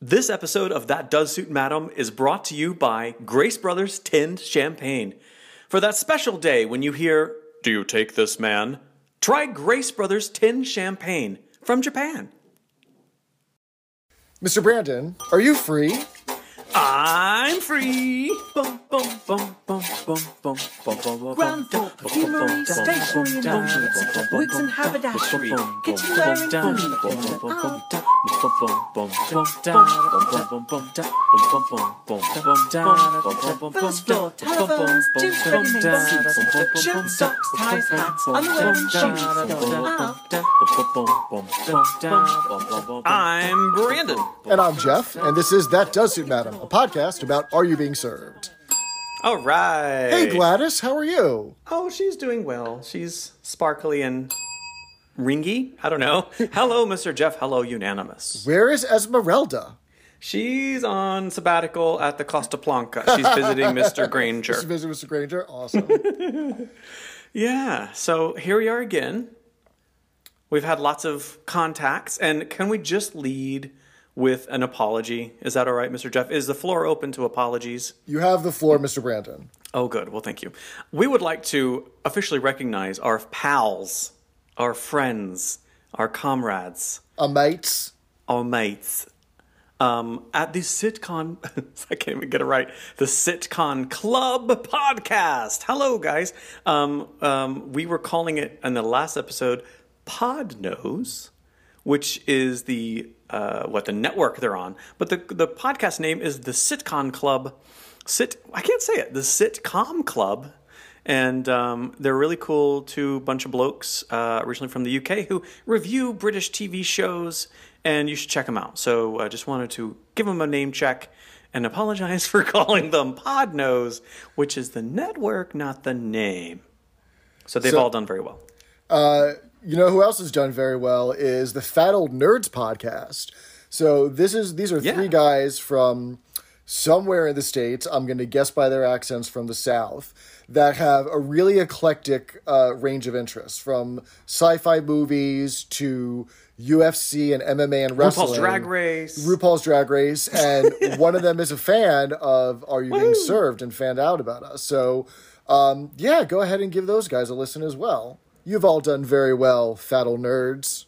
This episode of That Does Suit Madam is brought to you by Grace Brothers Tinned Champagne. For that special day when you hear, Do you take this man? Try Grace Brothers Tinned Champagne from Japan. Mr. Brandon, are you free? I'm free. Granville, perfumery, stationery and notions, wigs and haberdashery, kitchenware and food. First floor, telephones, gym. I'm Brandon. And I'm Jeff, and this is That Does suit, Madam, podcast about Are You Being Served? All right. Hey, Gladys, how are you? Oh, she's doing well. She's sparkly and ringy. I don't know. Hello, Mr. Jeff. Hello, Unanimous. Where is Esmeralda? She's on sabbatical at the Costa Blanca. She's visiting Mr. Granger. Just visit Mr. Granger. Awesome. Yeah, so here we are again. We've had lots of contacts, and can we just lead with an apology? Is that all right, Mr. Jeff? Is the floor open to apologies? you have the floor, Mr. Brandon. Oh, good. Well, thank you. We would like to officially recognize our pals, our friends, our comrades, our mates. our mates um, at the Sitcon. I can't even get it right. The Sitcon Club podcast. Hello, guys. Um, um, we were calling it in the last episode Podnose, which is the uh, what the network they're on. But the the podcast name is the Sitcom Club. Sit. I can't say it. The Sitcom Club and um, they're really cool two bunch of blokes uh, originally from the UK who review British TV shows, and you should check them out. So I just wanted to give them a name check and apologize for calling them Podnose, which is the network, not the name. So they've So- all done very well. Uh, you know who else has done very well is the Fat Old Nerds podcast. So this is these are Yeah. three guys from somewhere in the states. I'm going to guess by their accents from the South that have a really eclectic uh, range of interests, from sci-fi movies to UFC and MMA and wrestling. RuPaul's Drag Race. RuPaul's Drag Race, and one of them is a fan of Are You Being Served and found out about us. So, um, yeah, go ahead and give those guys a listen as well. You've all done very well, fat old nerds.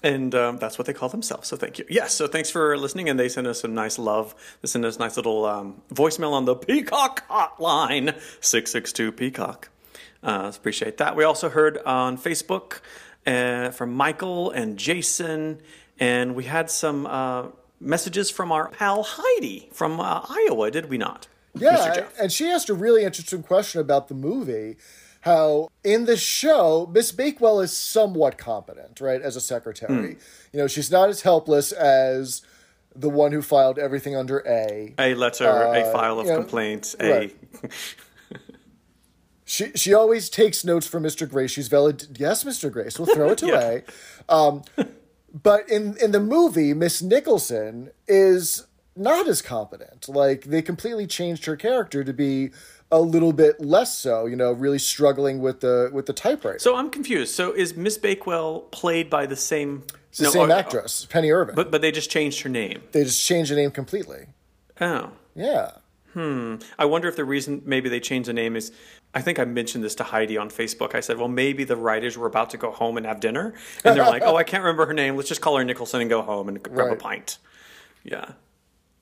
And um, that's what they call themselves. So thank you. Yes. So thanks for listening. And they sent us some nice love. They sent us a nice little um, voicemail on the Peacock hotline, 662 Peacock. Uh, appreciate that. We also heard on Facebook uh, from Michael and Jason. And we had some uh, messages from our pal Heidi from uh, Iowa, did we not? Yeah, and she asked a really interesting question about the movie. How in the show, Miss Bakewell is somewhat competent, right, as a secretary. Hmm. You know, she's not as helpless as the one who filed everything under A. A letter, a file of yeah, complaints, a. right. She she always takes notes from Mr. Grace. She's valid. Yes, Mr. Grace. We'll throw it away. Um, but in in the movie, Miss Nicholson is not as competent. Like they completely changed her character to be a little bit less so. You know, really struggling with the with the typewriter. So I'm confused. So is Miss Bakewell played by the same? it's the same oh, actress, Penny Irving. But but they just changed her name. they just changed the name completely. Oh, Yeah. Hmm. I wonder if the reason maybe they changed the name is. I think I mentioned this to Heidi on Facebook. I said, well, maybe the writers were about to go home and have dinner, and they're like, oh, I can't remember her name. Let's just call her Nicholson and go home and grab a pint. Yeah.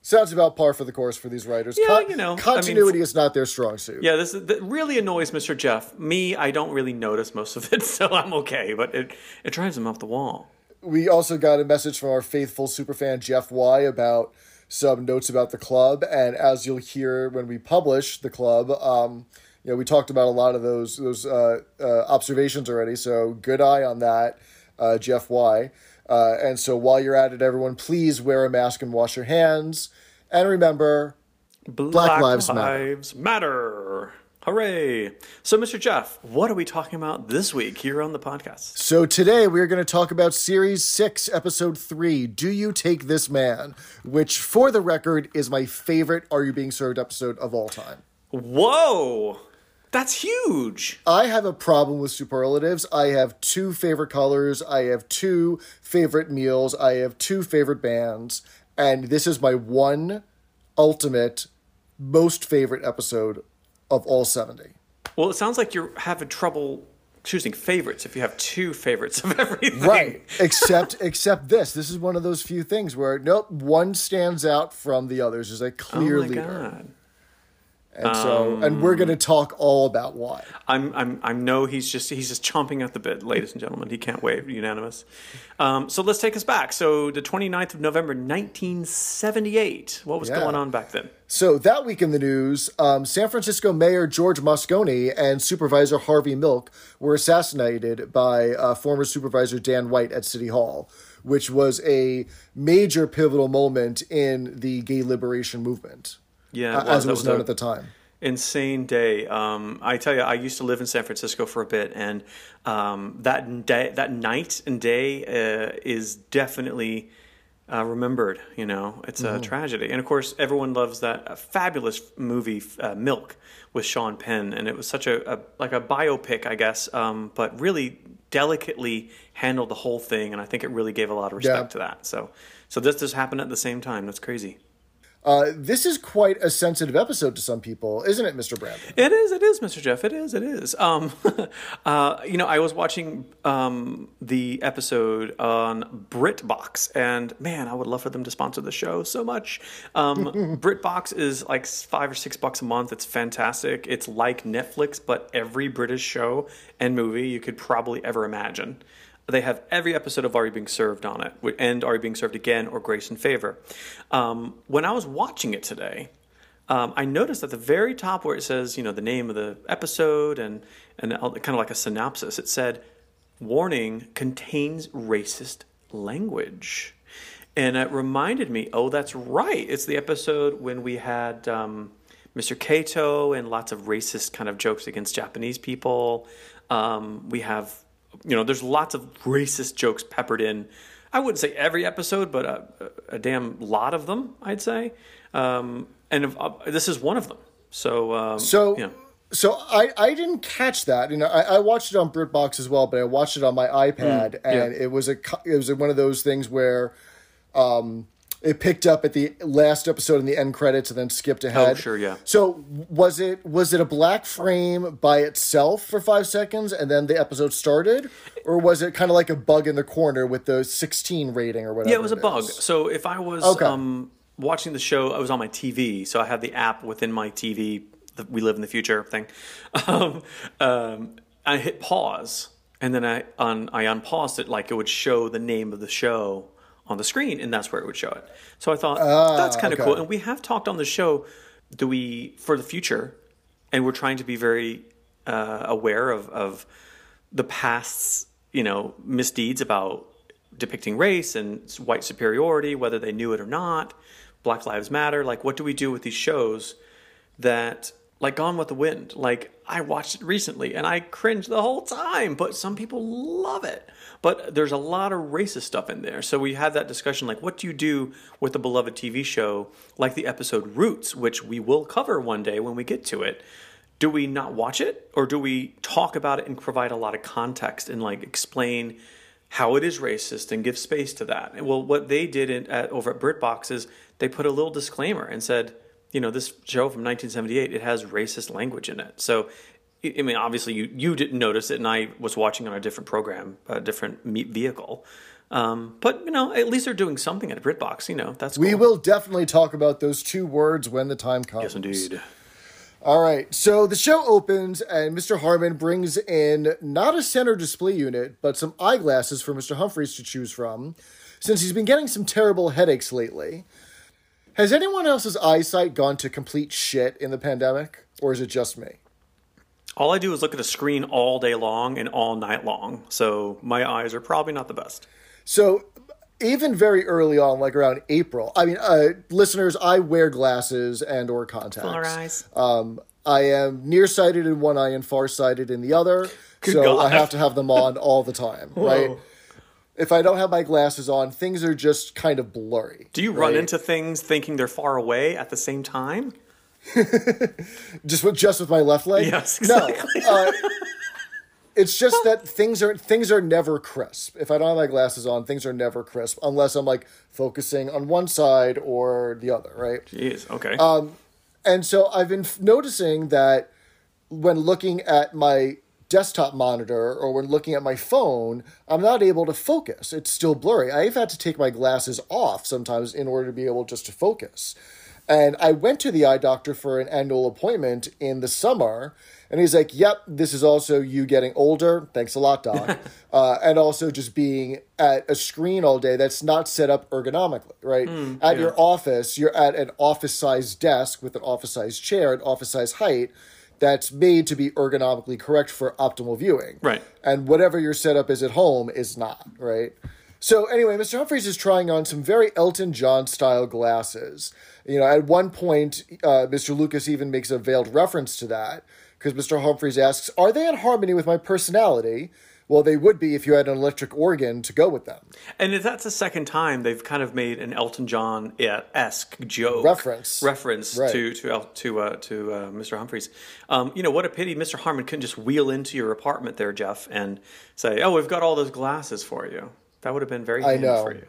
Sounds about par for the course for these writers. Yeah, you know, I mean, continuity is not their strong suit. Yeah, this is, that really annoys Mr. Jeff. Me, I don't really notice most of it, so I'm okay. But it it drives him off the wall. we also got a message from our faithful superfan Jeff Y about some notes about the club, and as you'll hear when we publish the club, um, you know, we talked about a lot of those those uh, uh, observations already. So good eye on that, uh, Jeff Y. Uh, and so while you're at it, everyone, please wear a mask and wash your hands, and remember, Black, Lives Matter. Lives Matter. Hooray! So, Mr. Jeff, what are we talking about this week here on the podcast? So today we're going to talk about Series 6, Episode 3, Do You Take This Man? Which, for the record, is my favorite Are You Being Served episode of all time. Whoa! That's huge. I have a problem with superlatives. I have two favorite colors. I have two favorite meals. I have two favorite bands. and this is my one ultimate most favorite episode of all 70. Well, it sounds like you're having trouble choosing favorites if you have two favorites of everything. Right. except except this. This is one of those few things where nope, one stands out from the others. There's a Oh clear my leader. god. And so and we're gonna talk all about why. I'm I'm I know he's just he's just chomping at the bit, ladies and gentlemen. He can't wait. Unanimous. Um, so let's take us back. So the 29th of November, 1978. What was Yeah. going on back then? So that week in the news, um, San Francisco Mayor George Moscone and Supervisor Harvey Milk were assassinated by uh, former Supervisor Dan White at City Hall, which was a major pivotal moment in the gay liberation movement, Yeah, it was. as it was was known at the time. insane day. Um, I tell you, I used to live in San Francisco for a bit, and um, that day, that night and day uh, is definitely uh, remembered. You know, it's a tragedy, and of course, everyone loves that uh, fabulous movie uh, Milk with Sean Penn, and it was such a, a like a biopic, I guess, um, but really delicately handled the whole thing, and I think it really gave a lot of respect Yeah. to that. So, so this just happened at the same time. That's crazy. Uh, this is quite a sensitive episode to some people, isn't it, Mr. Brandon? It is, it is, Mr. Jeff. It is, it is. Um, uh, you know, I was watching um, the episode on BritBox, and man, I would love for them to sponsor the show so much. Um, BritBox is like five or six bucks a month. It's fantastic. It's like Netflix, but every British show and movie you could probably ever imagine. They have every episode of Are You Being Served on it, and Are You Being Served Again or Grace and Favor. Um, when I was watching it today, um, I noticed at the very top where it says, you know, the name of the episode and and kind of like a synopsis, it said, "Warning: contains racist language," and it reminded me, oh, that's right, it's the episode when we had um, Mr. Kato and lots of racist kind of jokes against Japanese people. Um, we have, you know, there's lots of racist jokes peppered in. I wouldn't say every episode, but a, a damn lot of them, I'd say. Um, and if, uh, this is one of them. So, um, So, yeah. so I, I didn't catch that. You know, I, I watched it on BritBox as well, but I watched it on my iPad, and yeah. it was a it was one of those things where, um, it picked up at the last episode in the end credits and then skipped ahead. Oh, sure, yeah. So was it was it a black frame by itself for five seconds and then the episode started, or was it kind of like a bug in the corner with the sixteen rating or whatever? Yeah, it was a it bug. So if I was Okay. um, watching the show, I was on my TV, so I had the app within my TV. The we live in the future thing. Um, um, I hit pause, and then I on I unpaused it like it would show the name of the show on the screen, and that's where it would show it. So I thought that's kind of okay. cool. And we have talked on the show. Do we for the future? And we're trying to be very uh, aware of of the past's you know misdeeds about depicting race and white superiority, whether they knew it or not. Black Lives Matter. Like, what do we do with these shows that, like, Gone with the Wind? Like, I watched it recently and I cringed the whole time, but some people love it. But there's a lot of racist stuff in there. So we had that discussion like, what do you do with a beloved TV show like the episode Roots, which we will cover one day when we get to it? do we not watch it or do we talk about it and provide a lot of context and like explain how it is racist and give space to that well what they did in, at, over at britbox is they put a little disclaimer and said you know this show from 1978 it has racist language in it so i mean obviously you, you didn't notice it and i was watching on a different program a different vehicle um, but you know at least they're doing something at britbox you know that's We will definitely talk about those two words when the time comes. yes indeed All right. So the show opens, and Mr. Harman brings in not a center display unit, but some eyeglasses for Mr. Humphries to choose from, since he's been getting some terrible headaches lately. Has anyone else's eyesight gone to complete shit in the pandemic, or is it just me? All I do is look at a screen all day long and all night long, so my eyes are probably not the best. So even very early on, like around April, I mean, uh, listeners, I wear glasses and or contacts. Um, I am nearsighted in one eye and farsighted in the other, so God. I have to have them on all the time, right? If I don't have my glasses on, things are just kind of blurry. Do you run into things thinking they're far away at the same time? just with just with my left leg? Yes, exactly. No. Uh, it's just that things are things are never crisp. If I don't have my glasses on, things are never crisp unless I'm like focusing on one side or the other, right? Jeez. Okay. Um, And so I've been f- noticing that when looking at my desktop monitor or when looking at my phone, I'm not able to focus. It's still blurry. I've had to take my glasses off sometimes in order to be able just to focus. And I went to the eye doctor for an annual appointment in the summer, and he's like, "Yep, this is also you getting older. Thanks a lot, doc, uh, and also just being at a screen all day that's not set up ergonomically, right? at your office, you're at an office-sized desk with an office-sized chair, an office-sized height." That's made to be ergonomically correct for optimal viewing. Right. And whatever your setup is at home is not, right? So anyway, Mr. Humphries is trying on some very Elton John style glasses. You know, at one point, uh, Mr. Lucas even makes a veiled reference to that because Mr. Humphries asks, "Are they in harmony with my personality?" Well, they would be if you had an electric organ to go with them. And if that's the second time they've kind of made an Elton John esque joke Reference. reference Right. to to El- to uh, to uh, Mr. Humphries. Um, you know what a pity Mr. Harman couldn't just wheel into your apartment there, Jeff, and say, "Oh, we've got all those glasses for you." That would have been very handy know. for you.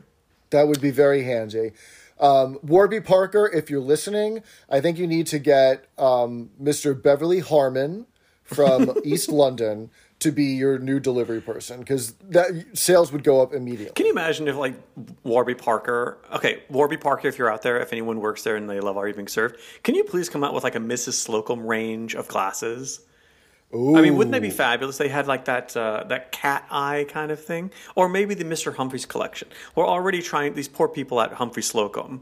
That would be very handy. Um, Warby Parker, if you're listening, I think you need to get um, Mr. Beverly Harman from East London to be your new delivery person because that sales would go up immediately. Can you imagine if like Warby Parker? Okay, Warby Parker, if you're out there, if anyone works there and they love Are You Being Served, can you please come out with like a Mrs. Slocum range of glasses? I mean, wouldn't they be fabulous? They had like that uh, that cat eye kind of thing, or maybe the Mister Humphries collection. We're already trying these poor people at Humphrey Slocum.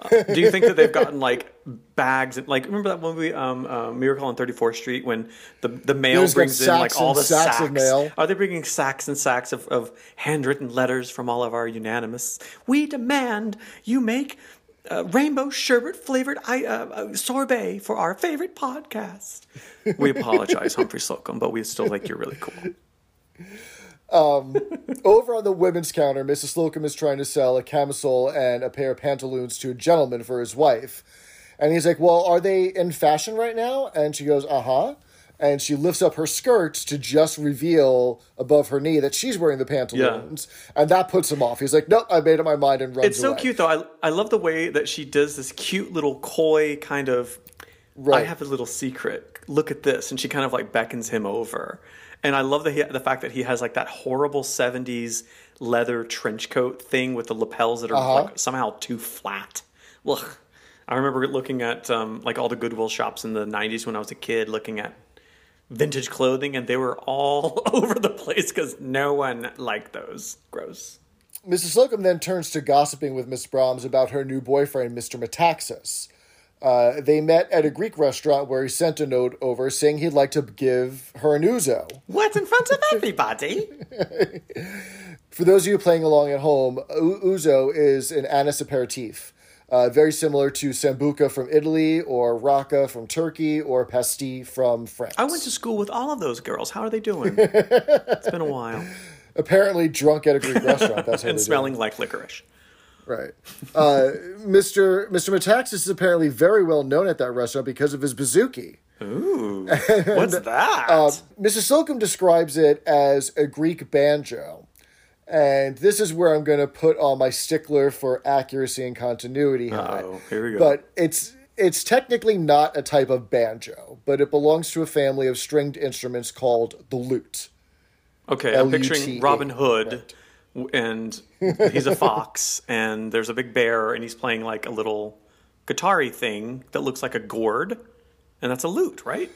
Uh, do you think that they've gotten like bags and like remember that movie um, uh, Miracle on 34th Street when the the mail brings in like all the sacks sacks? of mail. Are they bringing sacks and sacks of, of handwritten letters from all of our unanimous? We demand you make uh, rainbow sherbet flavored I, uh, uh, sorbet for our favorite podcast. We apologize, Humphrey Slocum, but we still think you're really cool. Over on the women's counter, Mrs. Slocum is trying to sell a camisole and a pair of pantaloons to a gentleman for his wife. And he's like, Well, are they in fashion right now? And she goes, Uh huh. And she lifts up her skirt to just reveal above her knee that she's wearing the pantaloons. And that puts him off. He's like, Nope, I made up my mind and runs It's so away. cute, though. I, I love the way that she does this cute little coy kind of. I have a little secret. Look at this, and she kind of like beckons him over. And I love the the fact that he has like that horrible '70s leather trench coat thing with the lapels that are Uh-huh. like somehow too flat. Ugh. I remember looking at um, like all the Goodwill shops in the '90s when I was a kid, looking at vintage clothing, and they were all over the place because no one liked those. Gross. Mrs. Slocum then turns to gossiping with Miss Brahms about her new boyfriend, Mr. Metaxas. Uh, they met at a Greek restaurant where he sent a note over saying he'd like to give her an ouzo. What in front of everybody? For those of you playing along at home, ouzo is an anise aperitif, uh, very similar to sambuca from Italy, or raka from Turkey, or pastille from France. I went to school with all of those girls. How are they doing? it's been a while. Apparently drunk at a Greek restaurant. That's how And they do it. smelling like licorice. Right. Uh, Mr. Mr. Metaxas is apparently very well known at that restaurant because of his bouzouki. Ooh. What's that? Mrs. Slocum describes it as a Greek banjo. And this is where I'm going to put on my stickler for accuracy and continuity hat. oh, here we go. But it's it's technically not a type of banjo, but it belongs to a family of stringed instruments called the lute. okay, I'm picturing Robin Hood, w and he's a fox, and there's a big bear, and he's playing like a little guitar thing that looks like a gourd, and that's a lute, right?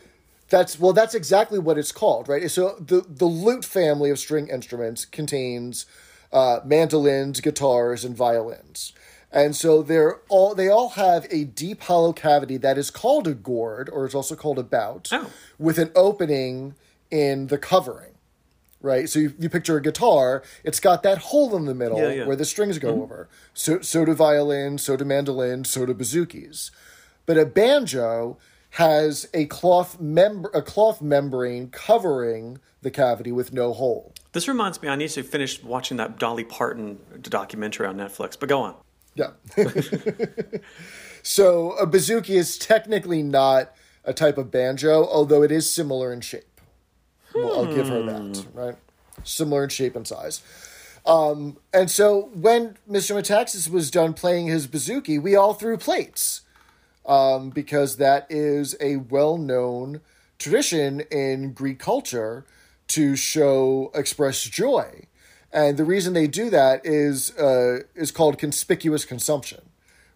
That's well, that's exactly what it's called, right? So the the lute family of string instruments contains uh, mandolins, guitars, and violins, and so they're all they all have a deep hollow cavity that is called a gourd, or it's also called a bout, Oh. with an opening in the covering. Right, so you, you picture a guitar; it's got that hole in the middle Yeah, Mm-hmm. yeah. where the strings go over. So, so do violins, so do mandolins, so do bouzouki. But a banjo has a cloth mem- a cloth membrane covering the cavity with no hole. This reminds me, I need to finish watching that Dolly Parton documentary on Netflix. But go on. Yeah. so a bouzouki is technically not a type of banjo, although it is similar in shape. Well, I'll give her that, right? Similar in shape and size. Um, and so when Mr. Metaxas was done playing his bouzouki, we all threw plates um, because that is a well known tradition in Greek culture to show express joy. And the reason they do that is uh, is called conspicuous consumption.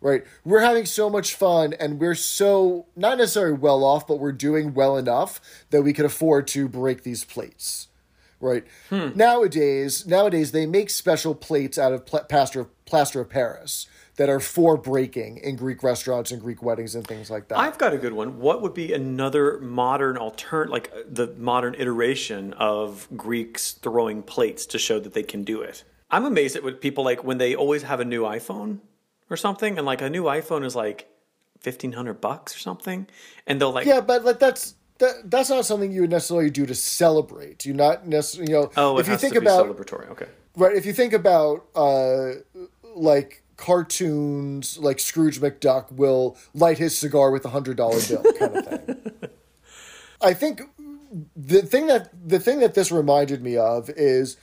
Right? We're having so much fun and we're so not necessarily well off, but we're doing well enough that we can afford to break these plates. Right? Nowadays, nowadays they make special plates out of pl- plaster plaster of Paris that are for breaking in Greek restaurants and Greek weddings and things like that. I've got a good one. What would be another modern altern like uh, the modern iteration of Greeks throwing plates to show that they can do it? I'm amazed at what people like when they always have a new iPhone or something, and like a new iPhone is like fifteen hundred bucks or something, and they'll like Yeah, but like that's that, that's not something you would necessarily do to celebrate. You not necessarily, you know, oh, if you think about celebratory. Okay, right, if you think about uh, like cartoons, like Scrooge McDuck will light his cigar with a hundred dollar bill, kind of thing. I think the thing that the thing that this reminded me of is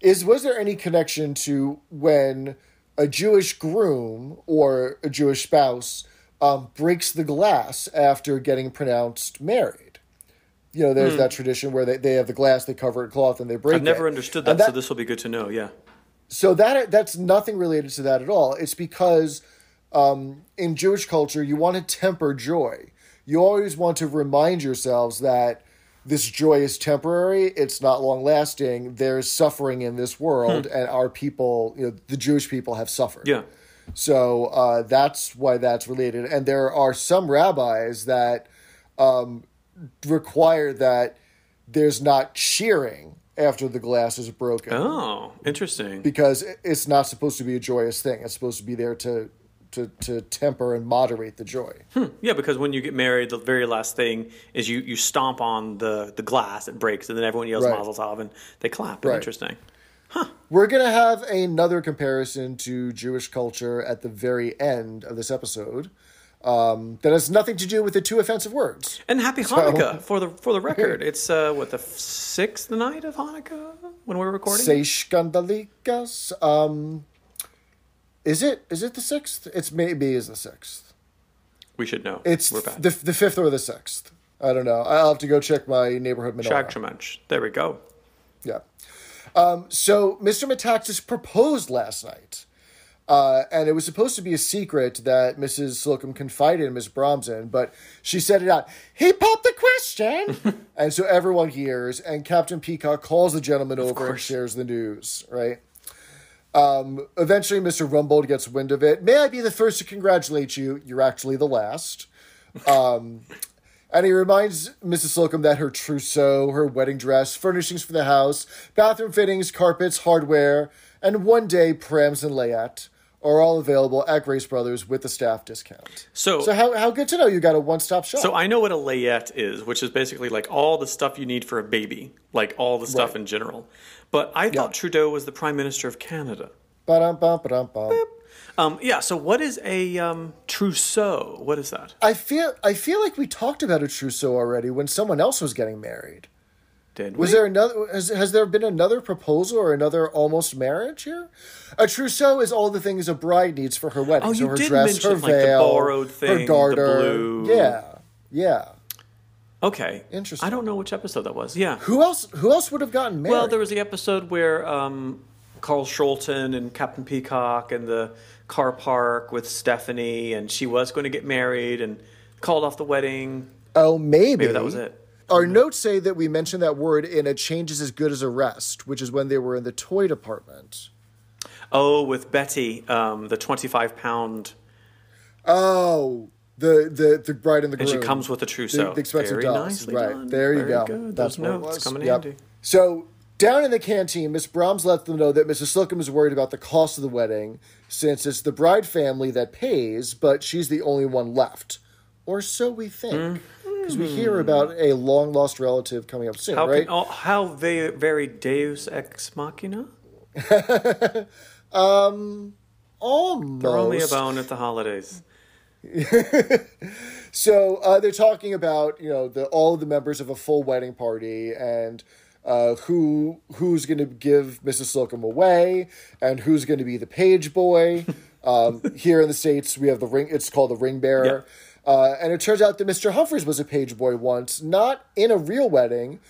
is was there any connection to when a Jewish groom or a Jewish spouse um, breaks the glass after getting pronounced married? You know, there's that tradition where they, they have the glass, they cover it in cloth, and they break Hmm. I've never it. understood And that, so this will be good to know. Yeah, so that that's nothing related to that at all. It's because um, in Jewish culture, you want to temper joy. You always want to remind yourselves that this joy is temporary. It's not long lasting. There's suffering in this world, and our people, you know, the Jewish people, have suffered. yeah. So uh, that's why that's related. And there are some rabbis that um, require that there's not cheering after the glass is broken Oh, interesting. because it's not supposed to be a joyous thing. It's supposed to be there to to to temper and moderate the joy. Yeah, because when you get married, the very last thing is you, you stomp on the, the glass, it breaks, and then everyone yells Right. Mazel Tov, and they clap. Right. Interesting. We're gonna have another comparison to Jewish culture at the very end of this episode. Um, that has nothing to do with the two offensive words. And happy Hanukkah for the for the record. It's uh, what the sixth night of Hanukkah when we're recording. Say skandalikas. Um, is it is it the sixth? It's maybe is the sixth. we should know. It's we're bad. the the fifth or the sixth. I don't know. I'll have to go check my neighborhood menorah. Chag Sameach. There we go. Yeah. Um, so Mr. Metaxas proposed last night. Uh, and it was supposed to be a secret that Mrs. Slocum confided in Miss Bromson, but she said it out. He popped the question! and so everyone hears, and Captain Peacock calls the gentleman over and shares the news, right? Um, eventually, Mr. Rumbold gets wind of it. May I be the first to congratulate you? You're actually the last. Um, and he reminds Mrs. Slocum that her trousseau, her wedding dress, furnishings for the house, bathroom fittings, carpets, hardware, and one day prams and layette are all available at Grace Brothers with a staff discount. So, So how, how good to know you got a one stop shop. so I know what a layette is, which is basically like all the stuff you need for a baby, like all the stuff Right. in general. But I thought Trudeau was the Prime Minister of Canada. Ba-dum, bum, ba-dum, bum. Um, yeah. So what is a um, trousseau? What is that? I feel I feel like we talked about a trousseau already when someone else was getting married. Did Was we? there another? Has, has there been another proposal or another almost marriage here? A trousseau is all the things a bride needs for her wedding. Oh, so you her did dress, mention, her like, the veil, borrowed thing, her the garter. blue- Yeah, yeah. Okay. Interesting. I don't know which episode that was. Yeah. Who else? Who else would have gotten married? Well, there was the episode where um, Carl Scholten and Captain Peacock and the car park with Stephanie, and she was going to get married and called off the wedding. oh, maybe. Maybe that was it. Our notes say that we mentioned that word in a change is as good as a rest, which is when they were in the toy department. Oh, with Betty, um, the 25 pound, Oh, the the the bride and the groom. and she comes with a trousseau. The, the expensive Very dolls. nicely right. done. There you Very go. Good. That's what it come Yep. handy. So down in the canteen, Miss Brahms let them know that Mrs. Slocum is worried about the cost of the wedding, since it's the bride family that pays, but she's the only one left, or so we think, because we hear about a long lost relative coming up soon, How, right? can, oh, how very, very Deus ex machina? um, Almost. Throw me a bone at the holidays. So uh, they're talking about you know the all of the members of a full wedding party and uh, who who's going to give Mrs. Slocum away and who's going to be the page boy. Um, here in the states, we have the ring. It's called the ring bearer. Uh, and it turns out that Mr. Humphries was a page boy once, not in a real wedding,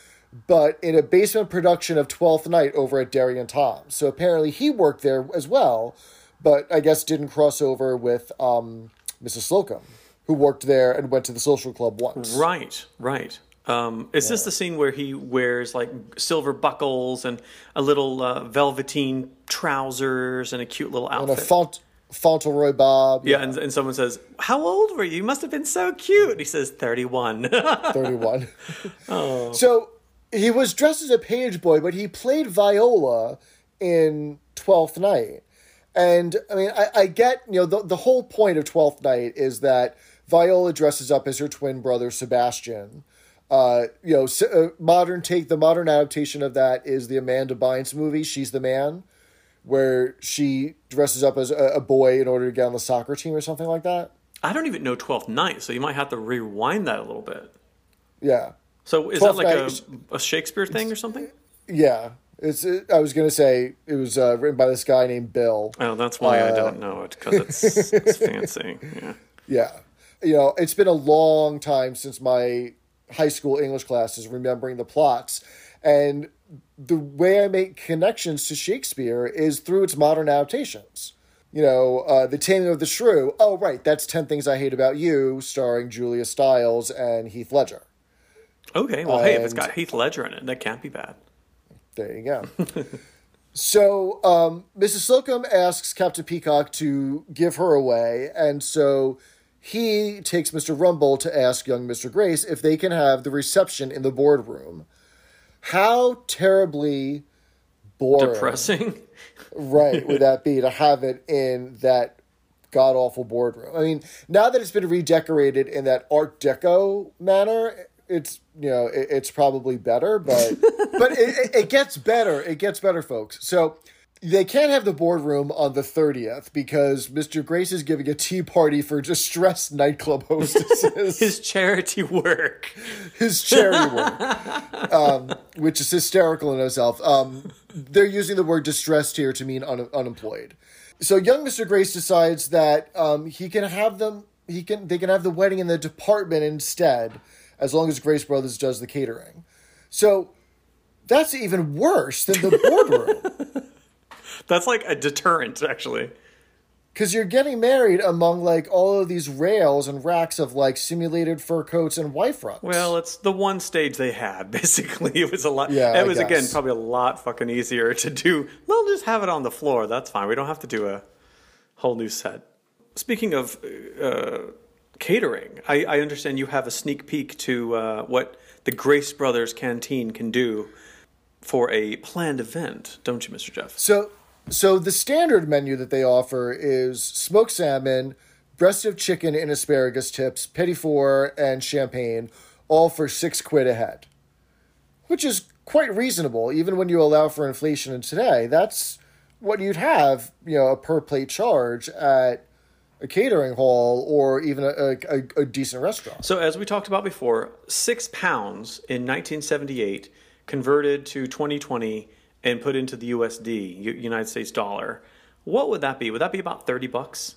but in a basement production of Twelfth Night over at Derry and Tom. So apparently he worked there as well, but I guess didn't cross over with um, Mrs. Slocum, who worked there and went to the social club once. Right, right. Um, is this the scene where he wears like silver buckles and a little uh, velveteen trousers and a cute little And a outfit? Faunt- Fauntleroy Bob. yeah, and, and someone says, "How old were you? You must have been so cute." And he says, 31. 31. Oh. So he was dressed as a page boy, but he played viola in Twelfth Night. And I mean, I, I get, you know, the, the whole point of Twelfth Night is that Viola dresses up as her twin brother, Sebastian. Uh, you know, s- uh, modern take, the modern adaptation of that is the Amanda Bynes movie, She's the Man, where she dresses up as a, a boy in order to get on the soccer team or something like that. I don't even know 12th Night, so you might have to rewind that a little bit. Yeah. So is that like Night- a, a Shakespeare thing or something? Yeah. It's. It, I was gonna say it was uh, written by this guy named Bill. Oh, that's why I Uh, don't know it because it's, it's fancy. Yeah. Yeah. You know, it's been a long time since my high school English classes remembering the plots. And the way I make connections to Shakespeare is through its modern adaptations. You know, uh, The Taming of the Shrew. Oh, right, that's 10 Things I Hate About You, starring Julia Stiles and Heath Ledger. Okay, well, hey, if it's got Heath Ledger in it, that can't be bad. There you go. so um, Mrs. Slocum asks Captain Peacock to give her away, and so he takes Mr. Rumbold to ask young Mr. Grace if they can have the reception in the boardroom. How terribly boring, Depressing. right, would that be to have it in that god awful boardroom? I mean, now that it's been redecorated in that Art Deco manner, it's you know it, it's probably better, but but it, it, gets better. It gets better, folks. So. They can't have the boardroom on the 30th because Mr. Grace is giving a tea party for distressed nightclub hostesses. His charity work. his charity work, um, which is hysterical in itself. Um, they're using the word distressed here to mean un- unemployed. So young Mr. Grace decides that um, he can have them. He can. They can have the wedding in the department instead, as long as Grace Brothers does the catering. So that's even worse than the boardroom. That's like a deterrent, actually. Because you're getting married among like all of these rails and racks of like simulated fur coats and wife fronts. Well, it's the one stage they had. Basically, it was a lot. Yeah, it was again probably a lot fucking easier to do. They'll just have it on the floor. That's fine. We don't have to do a whole new set. Speaking of uh, catering, I, I understand you have a sneak peek to uh, what the Grace Brothers Canteen can do for a planned event, don't you, Mr. Jeff? So, so the standard menu that they offer is smoked salmon, breast of chicken and asparagus tips, petit four, and champagne, all for six quid a head, which is quite reasonable, even when you allow for inflation in today. That's what you'd have, you know, a per plate charge at a catering hall or even a, a, a decent restaurant. So, as we talked about before, six pounds in 1978 converted to 2020 and put into the USD, United States dollar. What would that be? Would that be about 30 bucks?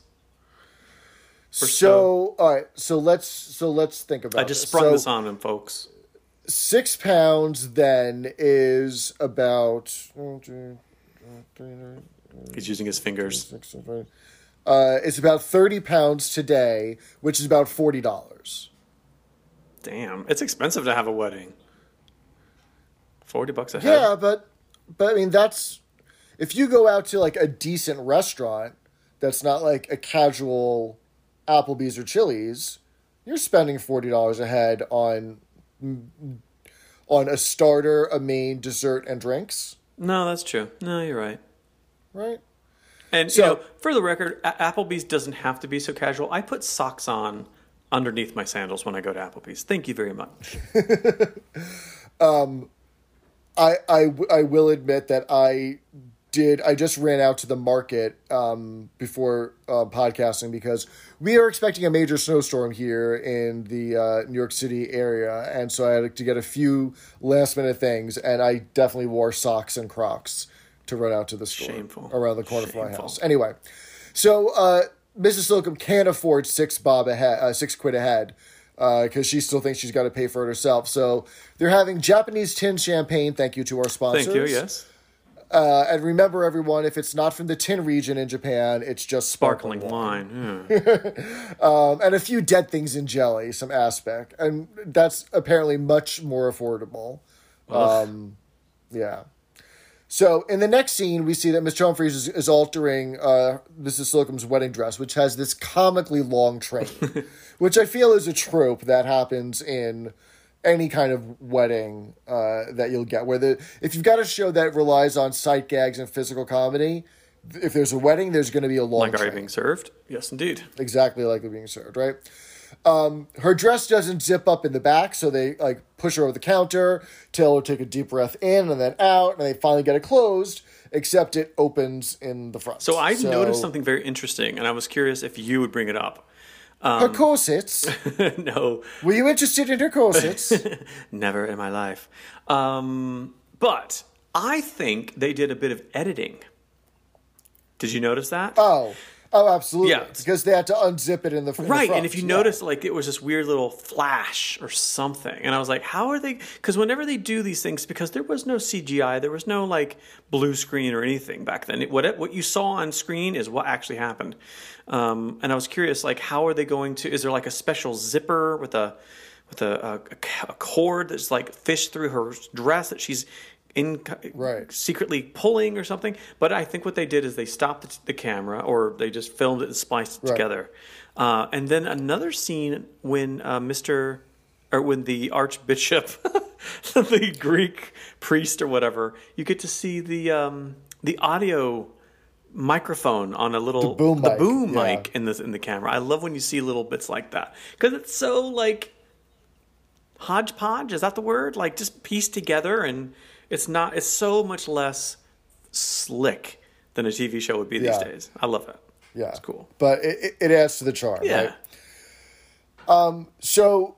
So, all right, so let's so let's think about. I just this. sprung So- this on them, folks. six pounds then is about He's using his fingers. Uh, it's about 30 pounds today which is about $40 Damn, it's expensive to have a wedding. 40 bucks a head? yeah but but i mean that's if you go out to like a decent restaurant that's not like a casual applebee's or chili's you're spending $40 a head on on a starter a main dessert and drinks No, that's true. No, you're right. right And So- you know, for the record, Applebee's doesn't have to be so casual. I put socks on underneath my sandals when I go to Applebee's. Thank you very much. I I I will admit that I did I just ran out to the market um, before uh, podcasting because we are expecting a major snowstorm here in the uh, New York City area, and so I had to get a few last minute things, and I definitely wore socks and Crocs to run out to the store Shameful. around the corner from my house. Anyway, so uh, Mrs. Slocum can't afford six bob ahead, uh, six quid ahead, because she still thinks she's got to pay for it herself. So they're having Japanese tin champagne. Thank you to our sponsors. Thank you. Yes. Uh, and remember, everyone, if it's not from the tin region in Japan, it's just Sparkling wine. yeah. Um, and a few dead things in jelly, some aspic, and that's apparently much more affordable. Um, yeah. So in the next scene, we see that Mr. Humphries is, is altering uh, Mrs. Slocum's wedding dress, which has this comically long train, which I feel is a trope that happens in any kind of wedding uh, that you'll get. Where the if you've got a show that relies on sight gags and physical comedy, if there's a wedding, there's going to be a long Like are you being served? Yes, indeed. exactly like they're being served, right? Um, her dress doesn't zip up in the back, so they like push her over the counter, tell her to take a deep breath in and then out, and they finally get it closed. Except it opens in the front. So I noticed something very interesting, and I was curious if you would bring it up. Her corsets. no, Were you interested in her corsets? never in my life. Um, but I think they did a bit of editing. Did you notice that? oh, oh, absolutely. Yeah. because they had to unzip it in the in the right front. and if you Yeah. notice like it was this weird little flash or something and i was like how are they because whenever they do these things because there was no cgi there was no like blue screen or anything back then it, what, what you saw on screen is what actually happened um, and i was curious like how are they going to is there like a special zipper with a with a, a, a cord that's like fished through her dress that she's in Right. secretly pulling or something. But I think what they did is they stopped the, the camera or they just filmed it and spliced it Right. together. Uh, and then another scene when uh, Mr. or when the Archbishop, the Greek priest or whatever, you get to see the um, the audio microphone on a little boom the mic, boom yeah. mic in the in the camera. I love when you see little bits like that because it's so like hodgepodge. Is that the word? Like just pieced together, and it's not. It's so much less slick than a TV show would be these Yeah. days. I love it. Yeah, it's cool. But it, it- adds to the charm. Yeah. Right? Um, so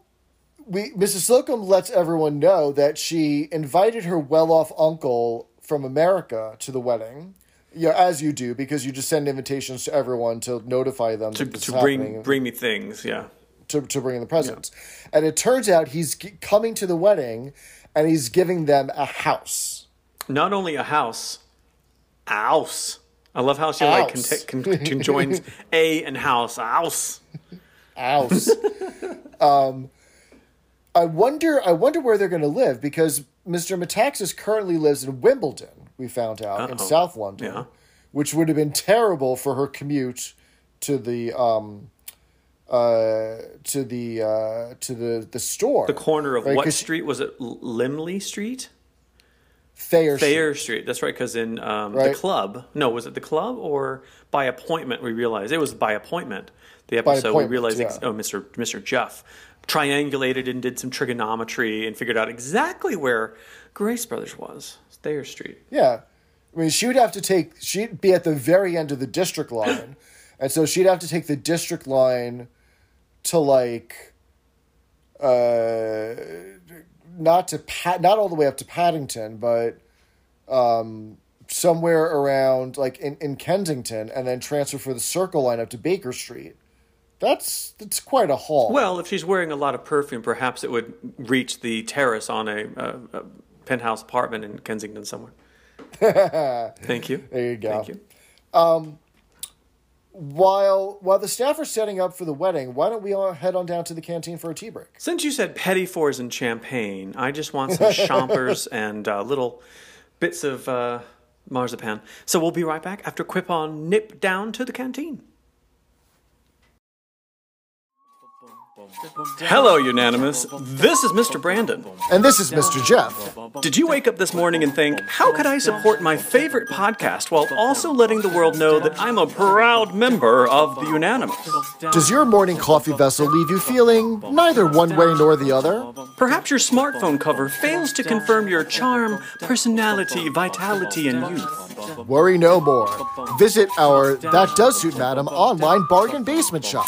we Mrs. Slocum lets everyone know that she invited her well-off uncle from America to the wedding. Yeah, as you do, because you just send invitations to everyone to notify them To, to bring happening, bring me things. Yeah. to, to bring in the presents. And it turns out he's coming to the wedding, and he's giving them a house. Not only a house, house. I love how she like con- con- conjoins a and house. House. house. um, I wonder. I wonder where they're going to live because Mr. Metaxas currently lives in Wimbledon. We found out in Uh-oh. South London, Yeah. which would have been terrible for her commute to the um, uh, to the uh, to the the store. The corner of Right, what street was it? Limley Street. Thayer. Street. Thayer Street. That's right, because in um, the club, no, was it the club or by appointment? We realized it was by appointment. The episode we realized, yeah. oh, Mister Mister Jeff triangulated and did some trigonometry and figured out exactly where Grace Brothers was. Thayer Street. Yeah. I mean, she would have to take, she'd be at the very end of the district line. and so she'd have to take the district line to like, uh, not to Pat, not all the way up to Paddington, but, um, somewhere around like in, in Kensington and then transfer for the circle line up to Baker Street. That's, that's quite a haul. Well, if she's wearing a lot of perfume, perhaps it would reach the terrace on a, a, a penthouse apartment in Kensington somewhere. Thank you. There you go. Thank you. While, while the staff are setting up for the wedding, why don't we all head on down to the canteen for a tea break? Since you said petit fours and champagne, I just want some chompers and uh, little bits of uh, marzipan. So we'll be right back after Quip on Nip down to the canteen. Hello, Unanimous. This is Mr. Brandon. And this is Mr. Jeff. Did you wake up this morning and think, how could I support my favorite podcast while also letting the world know that I'm a proud member of the Unanimous? Does your morning coffee vessel leave you feeling neither one way nor the other? Perhaps your smartphone cover fails to confirm your charm, personality, vitality, and youth. Worry no more. Visit our That Does Suit Madam online bargain basement shop.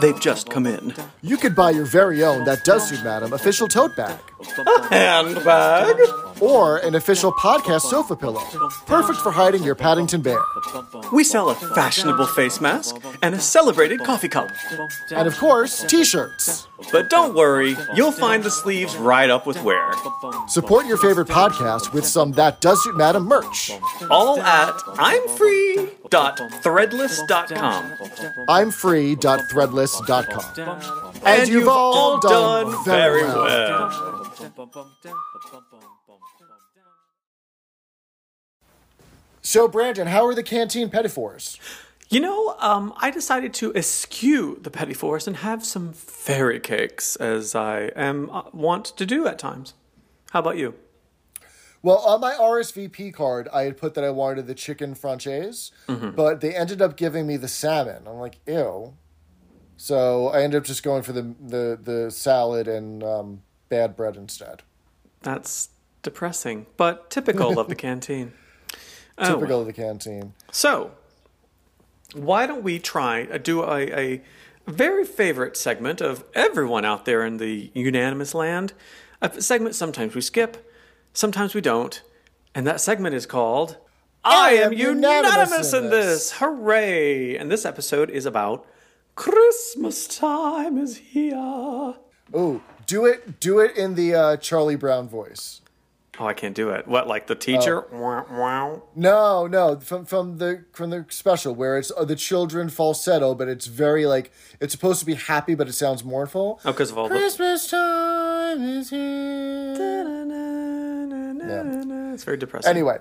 They've just come in. You could buy your very own That Does Suit Madam official tote bag A handbag. or an official podcast sofa pillow, perfect for hiding your Paddington Bear. We sell a fashionable face mask and a celebrated coffee cup. And of course, t-shirts. But don't worry, you'll find the sleeves right up with wear. Support your favorite podcast with some That Does Suit Madam merch. All at imfree.threadless.com. I'm free.threadless.com. And, you've all done very well. So, Brandon, how are the canteen petit fours? You know, um, I decided to eschew the petit fours and have some fairy cakes, as I am uh, wont to do at times. How about you? Well, on my RSVP card, I had put that I wanted the chicken francese, but they ended up giving me the salmon. I'm like, ew. So I ended up just going for the the, the salad and um, bad bread instead. That's depressing, but typical of the canteen. Oh, Typical of the canteen. So, why don't we try uh, do a, a very favorite segment of everyone out there in the unanimous land? A segment sometimes we skip, sometimes we don't, and that segment is called "I am unanimous in this." Hooray! And this episode is about Christmas time is here. Ooh, do it do it in the uh, Charlie Brown voice. Oh, I can't do it. What, like the teacher? Wow, wow. No, no, from from the from the special where it's uh, the children falsetto, but it's very like it's supposed to be happy, but it sounds mournful. Oh, because of all the. Christmas time is here. It's very depressing. Anyway,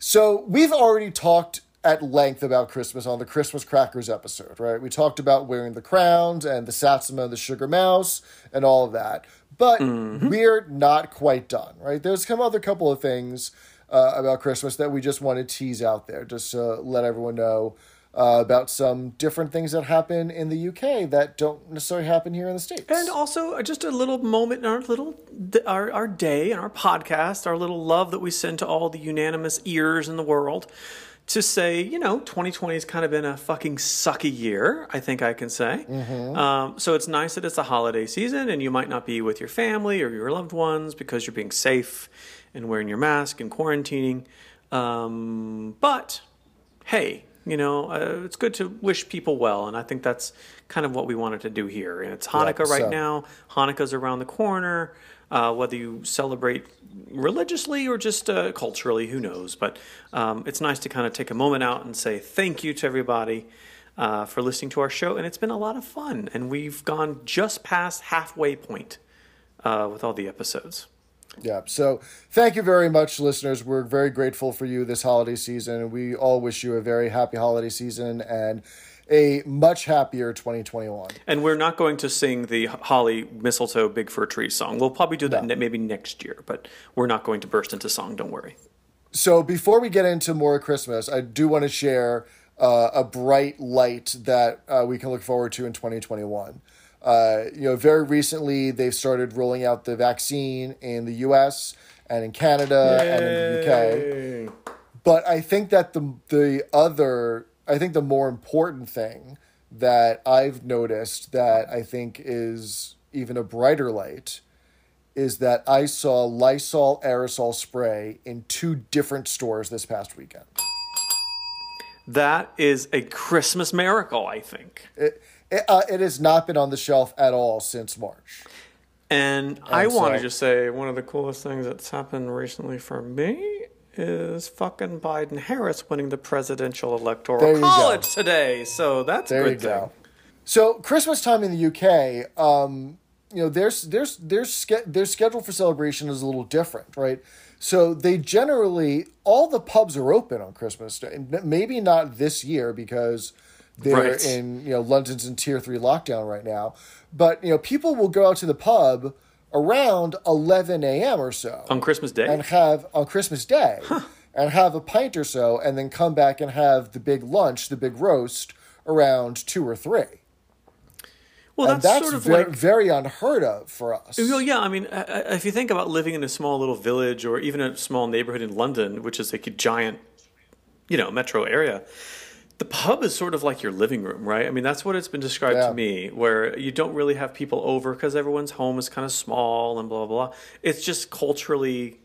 so we've already talked at length about Christmas on the Christmas Crackers episode, right? We talked about wearing the crowns and the Satsuma and the Sugar Mouse and all of that. But we're not quite done, right? There's some other couple of things uh, about Christmas that we just want to tease out there, just to let everyone know uh, about some different things that happen in the UK that don't necessarily happen here in the States. And also, uh, just a little moment in our little our our day and our podcast, our little love that we send to all the unanimous ears in the world, to say, you know, 2020 has kind of been a fucking sucky year. I think I can say. Um, so it's nice that it's a holiday season, and you might not be with your family or your loved ones because you're being safe and wearing your mask and quarantining. Um, but hey, you know, uh, it's good to wish people well, and I think that's kind of what we wanted to do here. And it's Hanukkah right so- now. Hanukkah's around the corner. Uh, whether you celebrate religiously or just uh, culturally, who knows? But um, it's nice to kind of take a moment out and say thank you to everybody uh, for listening to our show, and it's been a lot of fun. And we've gone just past halfway point uh, with all the episodes. Yeah. So thank you very much, listeners. We're very grateful for you this holiday season. We all wish you a very happy holiday season and a much happier 2021. And we're not going to sing the Holly Mistletoe Big Fir Tree song. We'll probably do that No. maybe next year, but we're not going to burst into song. Don't worry. So before we get into more Christmas, I do want to share uh, a bright light that uh, we can look forward to in 2021. Uh, you know, very recently they've started rolling out the vaccine in the U.S. and in Canada and in the UK. But I think that the the other, I think the more important thing that I've noticed that I think is even a brighter light is that I saw Lysol aerosol spray in two different stores this past weekend. That is a Christmas miracle, I think. It, it, uh, it has not been on the shelf at all since March. And I And want to just say one of the coolest things that's happened recently for me is fucking Biden Harris winning the presidential electoral you go. college today. So that's a There good you thing. go. So Christmas time in the UK, um, you know, there's there's their ske- their schedule for celebration is a little different, right? So they generally all the pubs are open on Christmas Day. Maybe not this year because they're Right. in you know London's in tier three lockdown right now. But you know, people will go out to the pub around eleven a.m. or so On Christmas Day? and have on Christmas Day and have a pint or so, and then come back and have the big lunch, the big roast around two or three. well, that's, that's sort of very, like very unheard of for us. Well, yeah, I mean, if you think about living in a small little village or even a small neighborhood in London, which is like a giant you know, metro area, the pub is sort of like your living room, right? I mean, that's what it's been described Yeah. to me, where you don't really have people over because everyone's home is kind of small and blah, blah, blah. It's just culturally,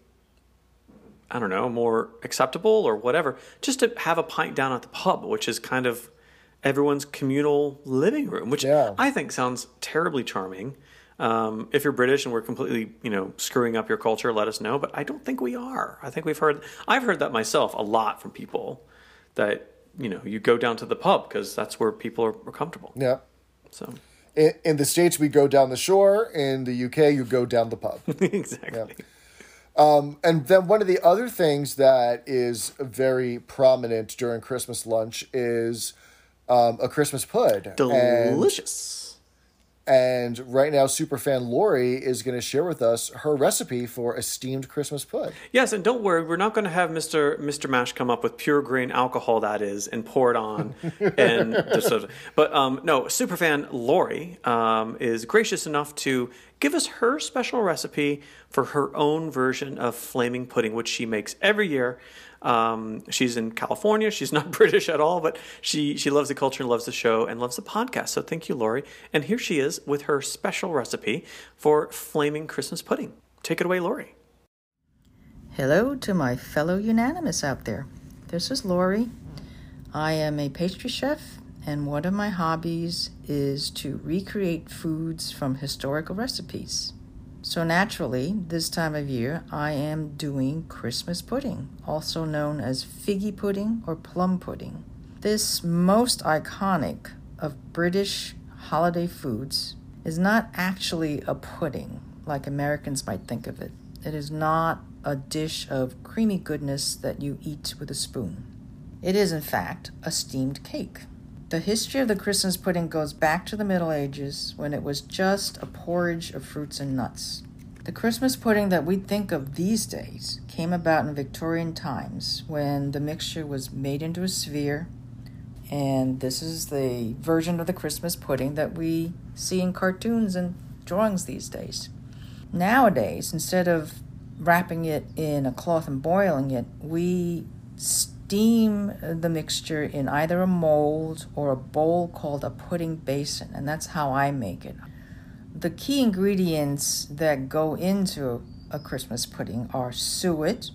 I don't know, more acceptable or whatever, just to have a pint down at the pub, which is kind of everyone's communal living room, which Yeah. I think sounds terribly charming. Um, if you're British and we're completely, you know, screwing up your culture, let us know. But I don't think we are. I think we've heard, I've heard that myself a lot from people that, you know, you go down to the pub because that's where people are, are comfortable. Yeah. So, In, in the States, we go down the shore. In the UK, you go down the pub. exactly. And then one of the other things that is very prominent during Christmas lunch is um, a Christmas pud. Delicious. and right now, superfan Lori is going to share with us her recipe for a steamed Christmas pud. Yes, and don't worry, we're not going to have Mr. Mr. Mash come up with pure grain alcohol that is and pour it on and just sort of, but um, no, superfan Lori um, is gracious enough to give us her special recipe for her own version of flaming pudding, which she makes every year. Um, she's in California. She's not British at all, but she she loves the culture and loves the show and loves the podcast. So thank you, Lori. And here she is with her special recipe for flaming Christmas pudding. Take it away, Lori. Hello to my fellow unanimous out there. This is Lori. I am a pastry chef, and one of my hobbies is to recreate foods from historical recipes. So, naturally, this time of year, I am doing Christmas pudding, also known as figgy pudding or plum pudding. This most iconic of British holiday foods is not actually a pudding like Americans might think of it. It is not a dish of creamy goodness that you eat with a spoon. It is, in fact, a steamed cake. The history of the Christmas pudding goes back to the Middle Ages when it was just a porridge of fruits and nuts. The Christmas pudding that we think of these days came about in Victorian times when the mixture was made into a sphere, and this is the version of the Christmas pudding that we see in cartoons and drawings these days. Nowadays, instead of wrapping it in a cloth and boiling it, we steam the mixture in either a mold or a bowl called a pudding basin, and that's how I make it. The key ingredients that go into a Christmas pudding are suet,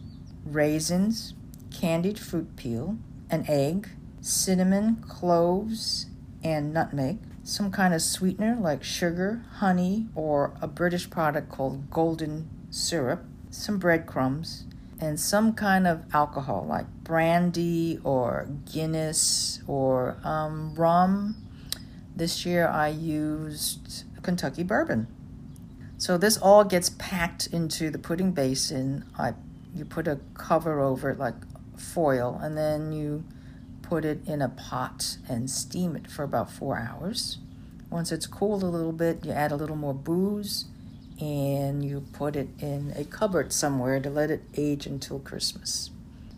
raisins, candied fruit peel, an egg, cinnamon, cloves, and nutmeg, some kind of sweetener like sugar, honey, or a British product called golden syrup, some breadcrumbs, and some kind of alcohol like brandy or Guinness or um, rum. This year I used Kentucky bourbon. So this all gets packed into the pudding basin. I you put a cover over it like foil and then you put it in a pot and steam it for about 4 hours. Once it's cooled a little bit, you add a little more booze and you put it in a cupboard somewhere to let it age until Christmas.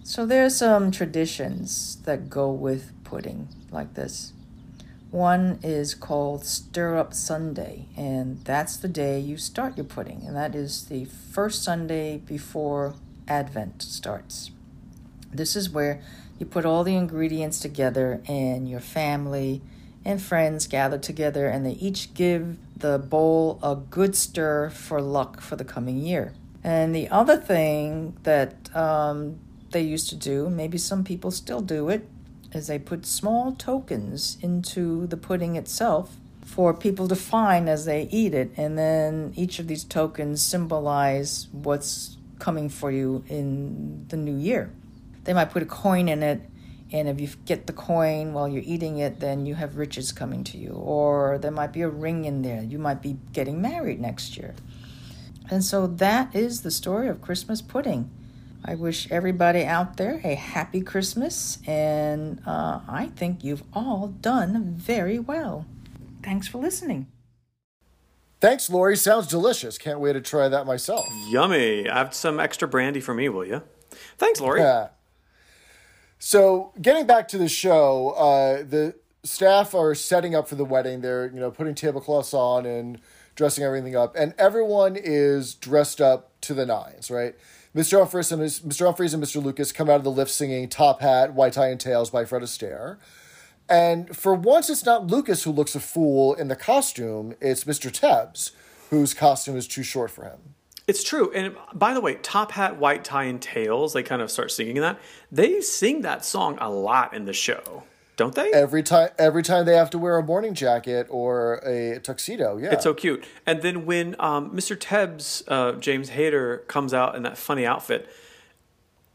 So there are some traditions that go with pudding like this. One is called Stir Up Sunday, and that's the day you start your pudding, and that is the first Sunday before Advent starts. This is where you put all the ingredients together, and your family and friends gather together, and they each give the bowl a good stir for luck for the coming year. And the other thing that um, they used to do, maybe some people still do it, is they put small tokens into the pudding itself for people to find as they eat it. And then each of these tokens symbolize what's coming for you in the new year. They might put a coin in it, and if you get the coin while you're eating it, then you have riches coming to you. Or there might be a ring in there. You might be getting married next year. And so that is the story of Christmas pudding. I wish everybody out there a happy Christmas, and uh, I think you've all done very well. Thanks for listening. Thanks, Lori. Sounds delicious. Can't wait to try that myself. Yummy. Have some extra brandy for me, will you? Thanks, Lori. Yeah. So, getting back to the show, uh, the staff are setting up for the wedding. They're you know putting tablecloths on and dressing everything up, and everyone is dressed up to the nines. Right? Mr. Humphries and Mr. Humphries and Mr. Lucas come out of the lift singing "Top Hat, White Tie and Tails" by Fred Astaire. And for once, it's not Lucas who looks a fool in the costume; it's Mr. Tebbs, whose costume is too short for him. It's true. And by the way, Top Hat, White Tie, and Tails, they kind of start singing that. They sing that song a lot in the show, don't they? Every time, every time they have to wear a morning jacket or a tuxedo, yeah, It's so cute. And then when um, Mr. Tebbs, uh, James Hayter, comes out in that funny outfit,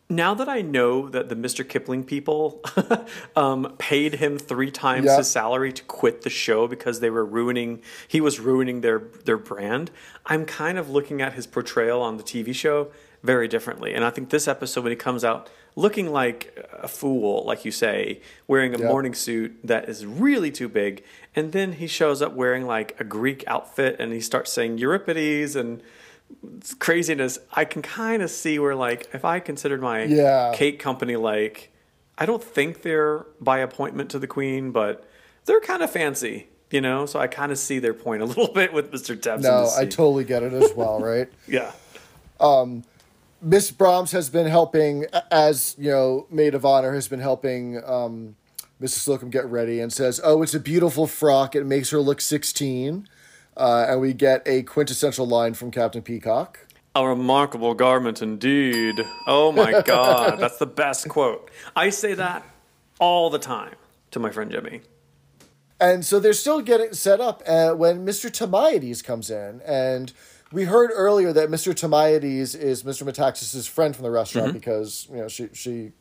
now that I know that the Mr. Kipling people um, paid him three times Yeah. his salary to quit the show because they were ruining, he was ruining their their brand. I'm kind of looking at his portrayal on the TV show very differently, and I think this episode when he comes out looking like a fool, like you say, wearing a Yeah. morning suit that is really too big, and then he shows up wearing like a Greek outfit and he starts saying Euripides and craziness, I can kind of see where like if I considered my Yeah. cake company like I don't think they're by appointment to the queen, but they're kind of fancy, you know. So I kind of see their point a little bit with Mr. Tebbs. No, I totally get it as well, right? yeah. Miss Brahms has been helping, as you know, maid of honor has been helping um, Mrs. Slocum get ready, and says, "Oh, it's a beautiful frock. It makes her look 16." Uh, and we get a quintessential line from Captain Peacock. A remarkable garment indeed. Oh my god, that's the best quote. I say that all the time to my friend Jimmy. And so they're still getting set up uh, when Mr. Tamiades comes in. And we heard earlier that Mr. Tamiades is Mr. Metaxas's friend from the restaurant because, you know, she, she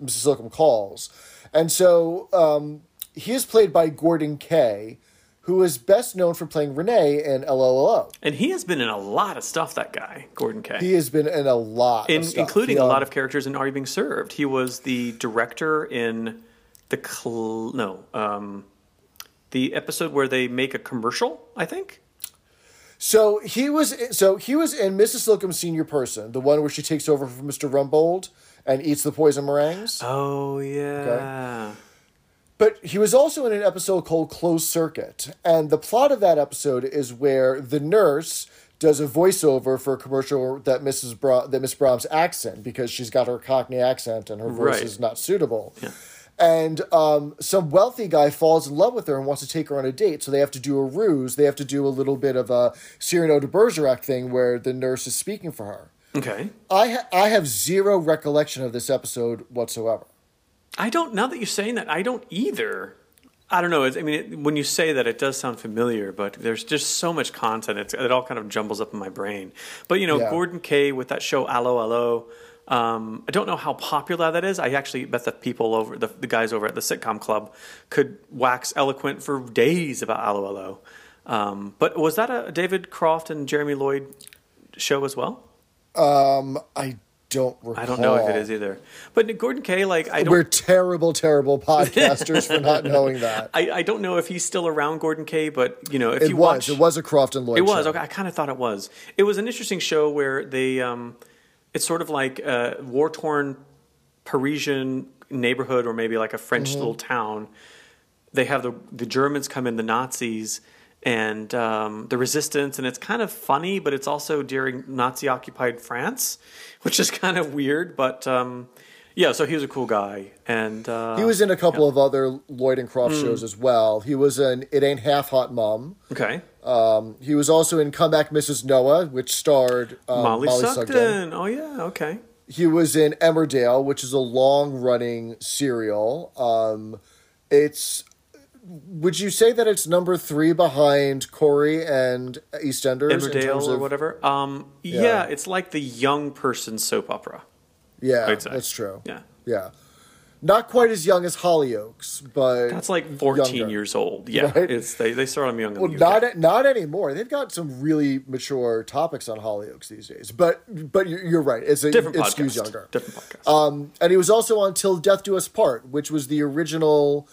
Mrs. Slocum calls. And so um, he is played by Gorden Kaye, who is best known for playing René in Allo Allo. And he has been in a lot of stuff, that guy, Gorden Kaye. He has been in a lot in, of stuff. including a um, lot of characters in Are You Being Served. He was the director in the cl- no um, the episode where they make a commercial. I think. So he was so he was in Mrs. Slocum's Senior Person, the one where she takes over for Mr. Rumbold and eats the poison meringues. Oh yeah. But he was also in an episode called Closed Circuit. And the plot of that episode is where the nurse does a voiceover for a commercial that Mrs. Bra- that Miss Brahms in because she's got her Cockney accent and her voice Right. is not suitable. And um, some wealthy guy falls in love with her and wants to take her on a date. So they have to do a ruse. They have to do a little bit of a Cyrano de Bergerac thing where the nurse is speaking for her. Okay. I, ha- I have zero recollection of this episode whatsoever. I don't. Now that you're saying that, I don't either. I don't know. It's, I mean, it, when you say that, it does sound familiar, but there's just so much content. It's, it all kind of jumbles up in my brain. But you know, Yeah. Gorden Kaye with that show Allo Allo. Um, I don't know how popular that is. I actually bet the people over the, the guys over at the sitcom club could wax eloquent for days about Allo Allo. Um, but was that a David Croft and Jeremy Lloyd show as well? I don't recall. I don't know if it is either. But Gorden Kaye, like I don't. We're terrible, terrible podcasters for not knowing that. I, I don't know if he's still around Gorden Kaye, but you know if It you was. watch, It was a Croft and Lloyd. It was show. okay. I kind of thought it was. It was an interesting show where they. Um, it's sort of like a war torn Parisian neighborhood, or maybe like a French Mm-hmm. little town. They have the the Germans come in, the Nazis, and um, the resistance, and it's kind of funny, but it's also during Nazi occupied France, which is kind of weird. But um, yeah, so he was a cool guy, and uh, He was in a couple of other Lloyd and Croft shows as well. He was in It Ain't Half Hot Mom. okay. He was also in Come Back Mrs. Noah, which starred um, Mollie, Mollie, Sugden. Sugden. Oh yeah, okay. He was in Emmerdale, which is a long running serial. Um, it's. Would you say that it's number three behind Corrie and EastEnders? Emmerdale or of- whatever. Um, yeah. Yeah. it's like the young person soap opera. Yeah, that's true. Yeah, Yeah. Not quite as young as Hollyoaks, but that's like fourteen Younger. years old. Yeah, Right? it's they they start them young. Well, not not anymore. They've got some really mature topics on Hollyoaks these days. But but you're, you're right. It's a different it podcast. younger. Different podcast. Um, and he was also on Till Death Do Us Part, which was the original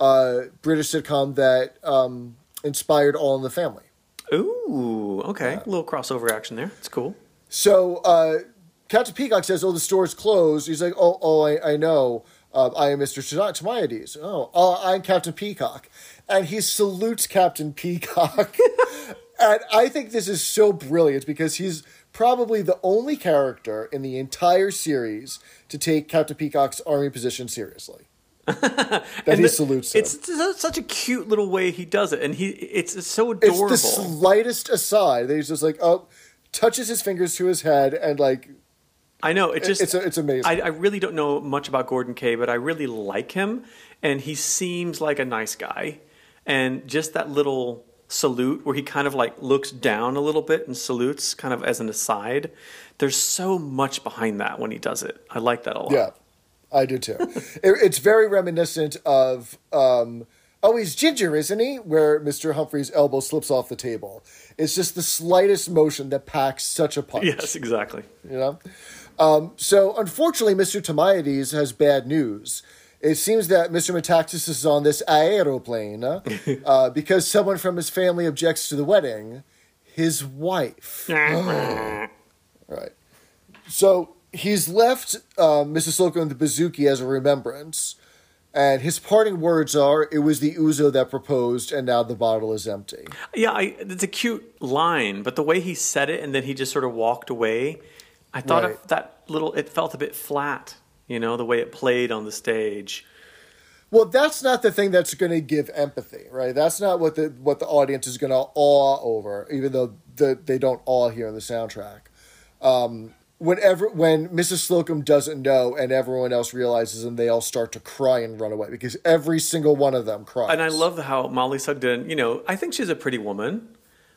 uh, British sitcom that um, inspired All in the Family. Ooh, okay, a little crossover action there. It's cool. So uh, Captain Peacock says, "Oh, the store's closed." He's like, "Oh, oh, I, I know. Uh, I am Mister Tamiades. Oh, oh, I'm Captain Peacock," and he salutes Captain Peacock. and I think this is so brilliant because he's probably the only character in the entire series to take Captain Peacock's army position seriously. that And he the- salutes him. It's su- such a cute little way he does it, and he it's, it's so It's adorable. the slightest aside that he's just like, oh, touches his fingers to his head and like I know it just it's it's amazing. I, I really don't know much about Gorden Kaye, but I really like him, and he seems like a nice guy. And just that little salute where he kind of like looks down a little bit and salutes, kind of as an aside. There's so much behind that when he does it. I like that a lot. Yeah, I do too. it, it's very reminiscent of, um, oh, he's ginger, isn't he? Where Mr. Humphrey's elbow slips off the table. It's just the slightest motion that packs such a punch. Yes, exactly. You know? Um, so, unfortunately, Mr. Tamiades has bad news. It seems that Mr. Metaxas is on this aeroplane uh, uh, because someone from his family objects to the wedding. His wife. Right. So he's left uh, Mrs. Slocum the bouzouki as a remembrance, and his parting words are, "It was the ouzo that proposed, and now the bottle is empty." Yeah, I, it's a cute line, but the way he said it and then he just sort of walked away, I thought Right. of that little. It felt a bit flat, you know, the way it played on the stage. Well, that's not the thing that's going to give empathy, right? That's not what the what the audience is going to awe over, even though the, they don't awe here in the soundtrack. Um, whenever when Mrs. Slocum doesn't know and everyone else realizes, and they all start to cry and run away because every single one of them cries. And I love how Mollie Sugden, you know, I think she's a pretty woman.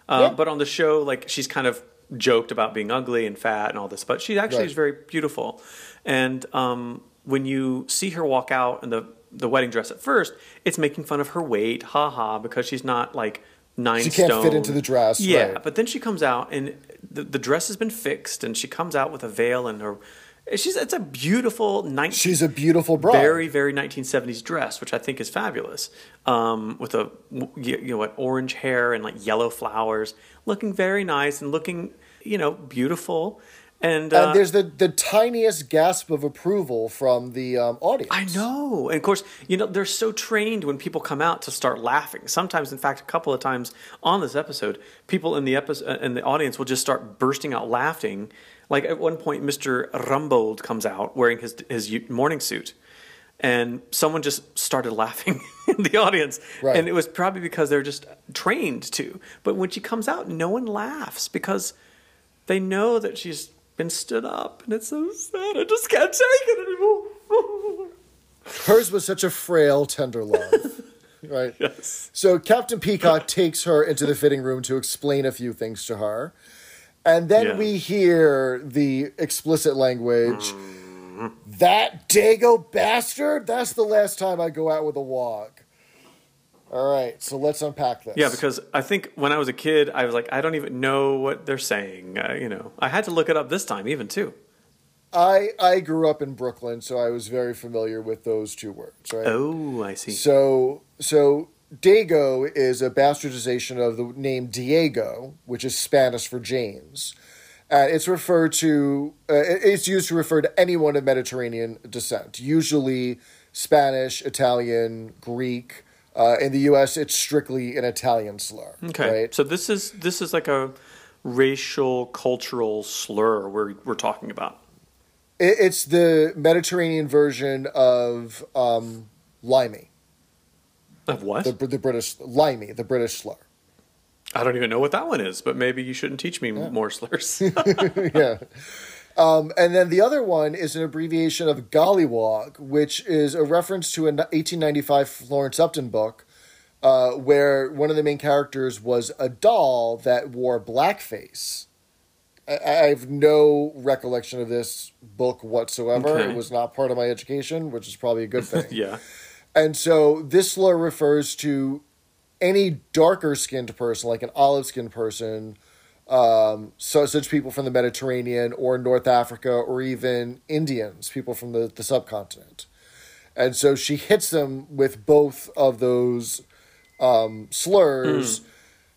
Uh, Yeah. But on the show, like, she's kind of joked about being ugly and fat and all this, but she actually Right. is very beautiful. And um, when you see her walk out in the, the wedding dress at first, it's making fun of her weight, haha, because she's not like nine She can't fit into the dress, Yeah, right. but then she comes out and the, the dress has been fixed and she comes out with a veil and her. She's it's a beautiful 19, She's a beautiful bride. very very 1970s dress which i think is fabulous um, with a you you know what orange hair and like yellow flowers looking very nice and looking you know beautiful and, uh, and there's the, the tiniest gasp of approval from the um, audience. I know. And of course, you know, they're so trained when people come out to start laughing. Sometimes, in fact, a couple of times on this episode, people in the episode in the audience will just start bursting out laughing. Like at one point, Mr. Rumbold comes out wearing his his morning suit. And someone just started laughing in the audience. Right. And it was probably because they're just trained to. But when she comes out, no one laughs because they know that she's been stood up. And it's so sad. I just can't take it anymore. Hers was such a frail, tender love. right? Yes. So Captain Peacock takes her into the fitting room to explain a few things to her. And then Yeah. we hear the explicit language. Mm-hmm. That Dago bastard? That's the last time I go out with a wog. All right, so let's unpack this. Yeah, because I think when I was a kid, I was like, I don't even know what they're saying. Uh, you know, I had to look it up this time, even too. I I grew up in Brooklyn, so I was very familiar with those two words, right? Oh, I see. So so Dago is a bastardization of the name Diego, which is Spanish for James. Uh, it's referred to. Uh, it's used to refer to anyone of Mediterranean descent, usually Spanish, Italian, Greek. Uh, in the U.S., it's strictly an Italian slur. okay, right? so this is this is like a racial cultural slur we're we're talking about. It, it's the Mediterranean version of um, limey, Of what? the the British limey, the British slur. I don't even know what that one is, but maybe you shouldn't teach me more slurs. yeah. Um, and then the other one is an abbreviation of Golliwog, which is a reference to an 1895 Florence Upton book uh, where one of the main characters was a doll that wore blackface. I, I have no recollection of this book whatsoever. Okay. It was not part of my education, which is probably a good thing. yeah. And so this slur refers to any darker skinned person, like an olive skinned person, um, so such people from the Mediterranean or North Africa or even Indians, people from the, the subcontinent. And so she hits them with both of those um, slurs,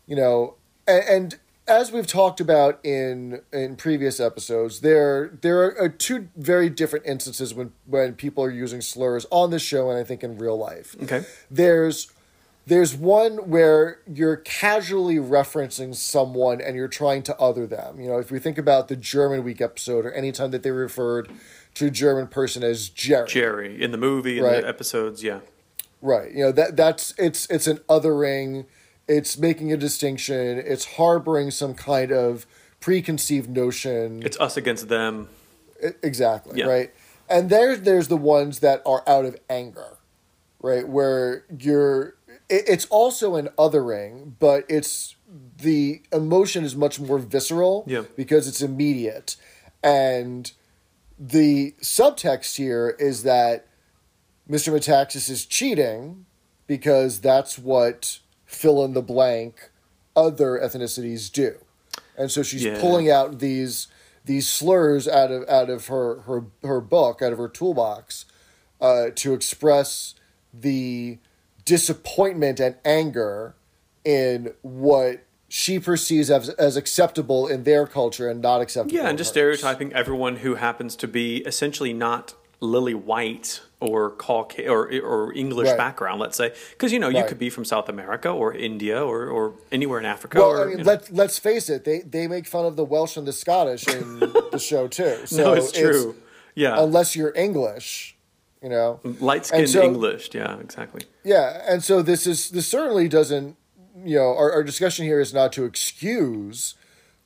you know, and, and as we've talked about in in previous episodes, there there are two very different instances when when people are using slurs on the show and I think in real life. Okay. There's there's one where you're casually referencing someone and you're trying to other them. You know, if we think about the German Week episode or anytime that they referred to a German person as Jerry. Jerry in the movie in Right. the episodes. Yeah, Right. You know, that that's it's it's an othering, it's making a distinction, it's harboring some kind of preconceived notion. it's us against them. I- Exactly. Yeah. Right. And there's there's the ones that are out of anger, right? Where you're it, it's also an othering, but it's the emotion is much more visceral Yeah. because it's immediate. And the subtext here is that Mr. Metaxas is cheating because that's what fill in the blank other ethnicities do. And so she's Yeah. pulling out these these slurs out of out of her her her book, out of her toolbox, uh, to express the disappointment and anger in what she perceives as, as acceptable in their culture and not acceptable. Yeah, and just hers. stereotyping everyone who happens to be essentially not lily white or Cauca- or or English Right. background, let's say, because you know you Right. could be from South America or India or, or anywhere in Africa. Well, or, I mean, you know. let let's face it. They they make fun of the Welsh and the Scottish in the show too. So no, it's true. yeah, unless you're English, you know. light skinned so- English. Yeah, exactly. Yeah, and so this is this certainly doesn't. You know, our, our discussion here is not to excuse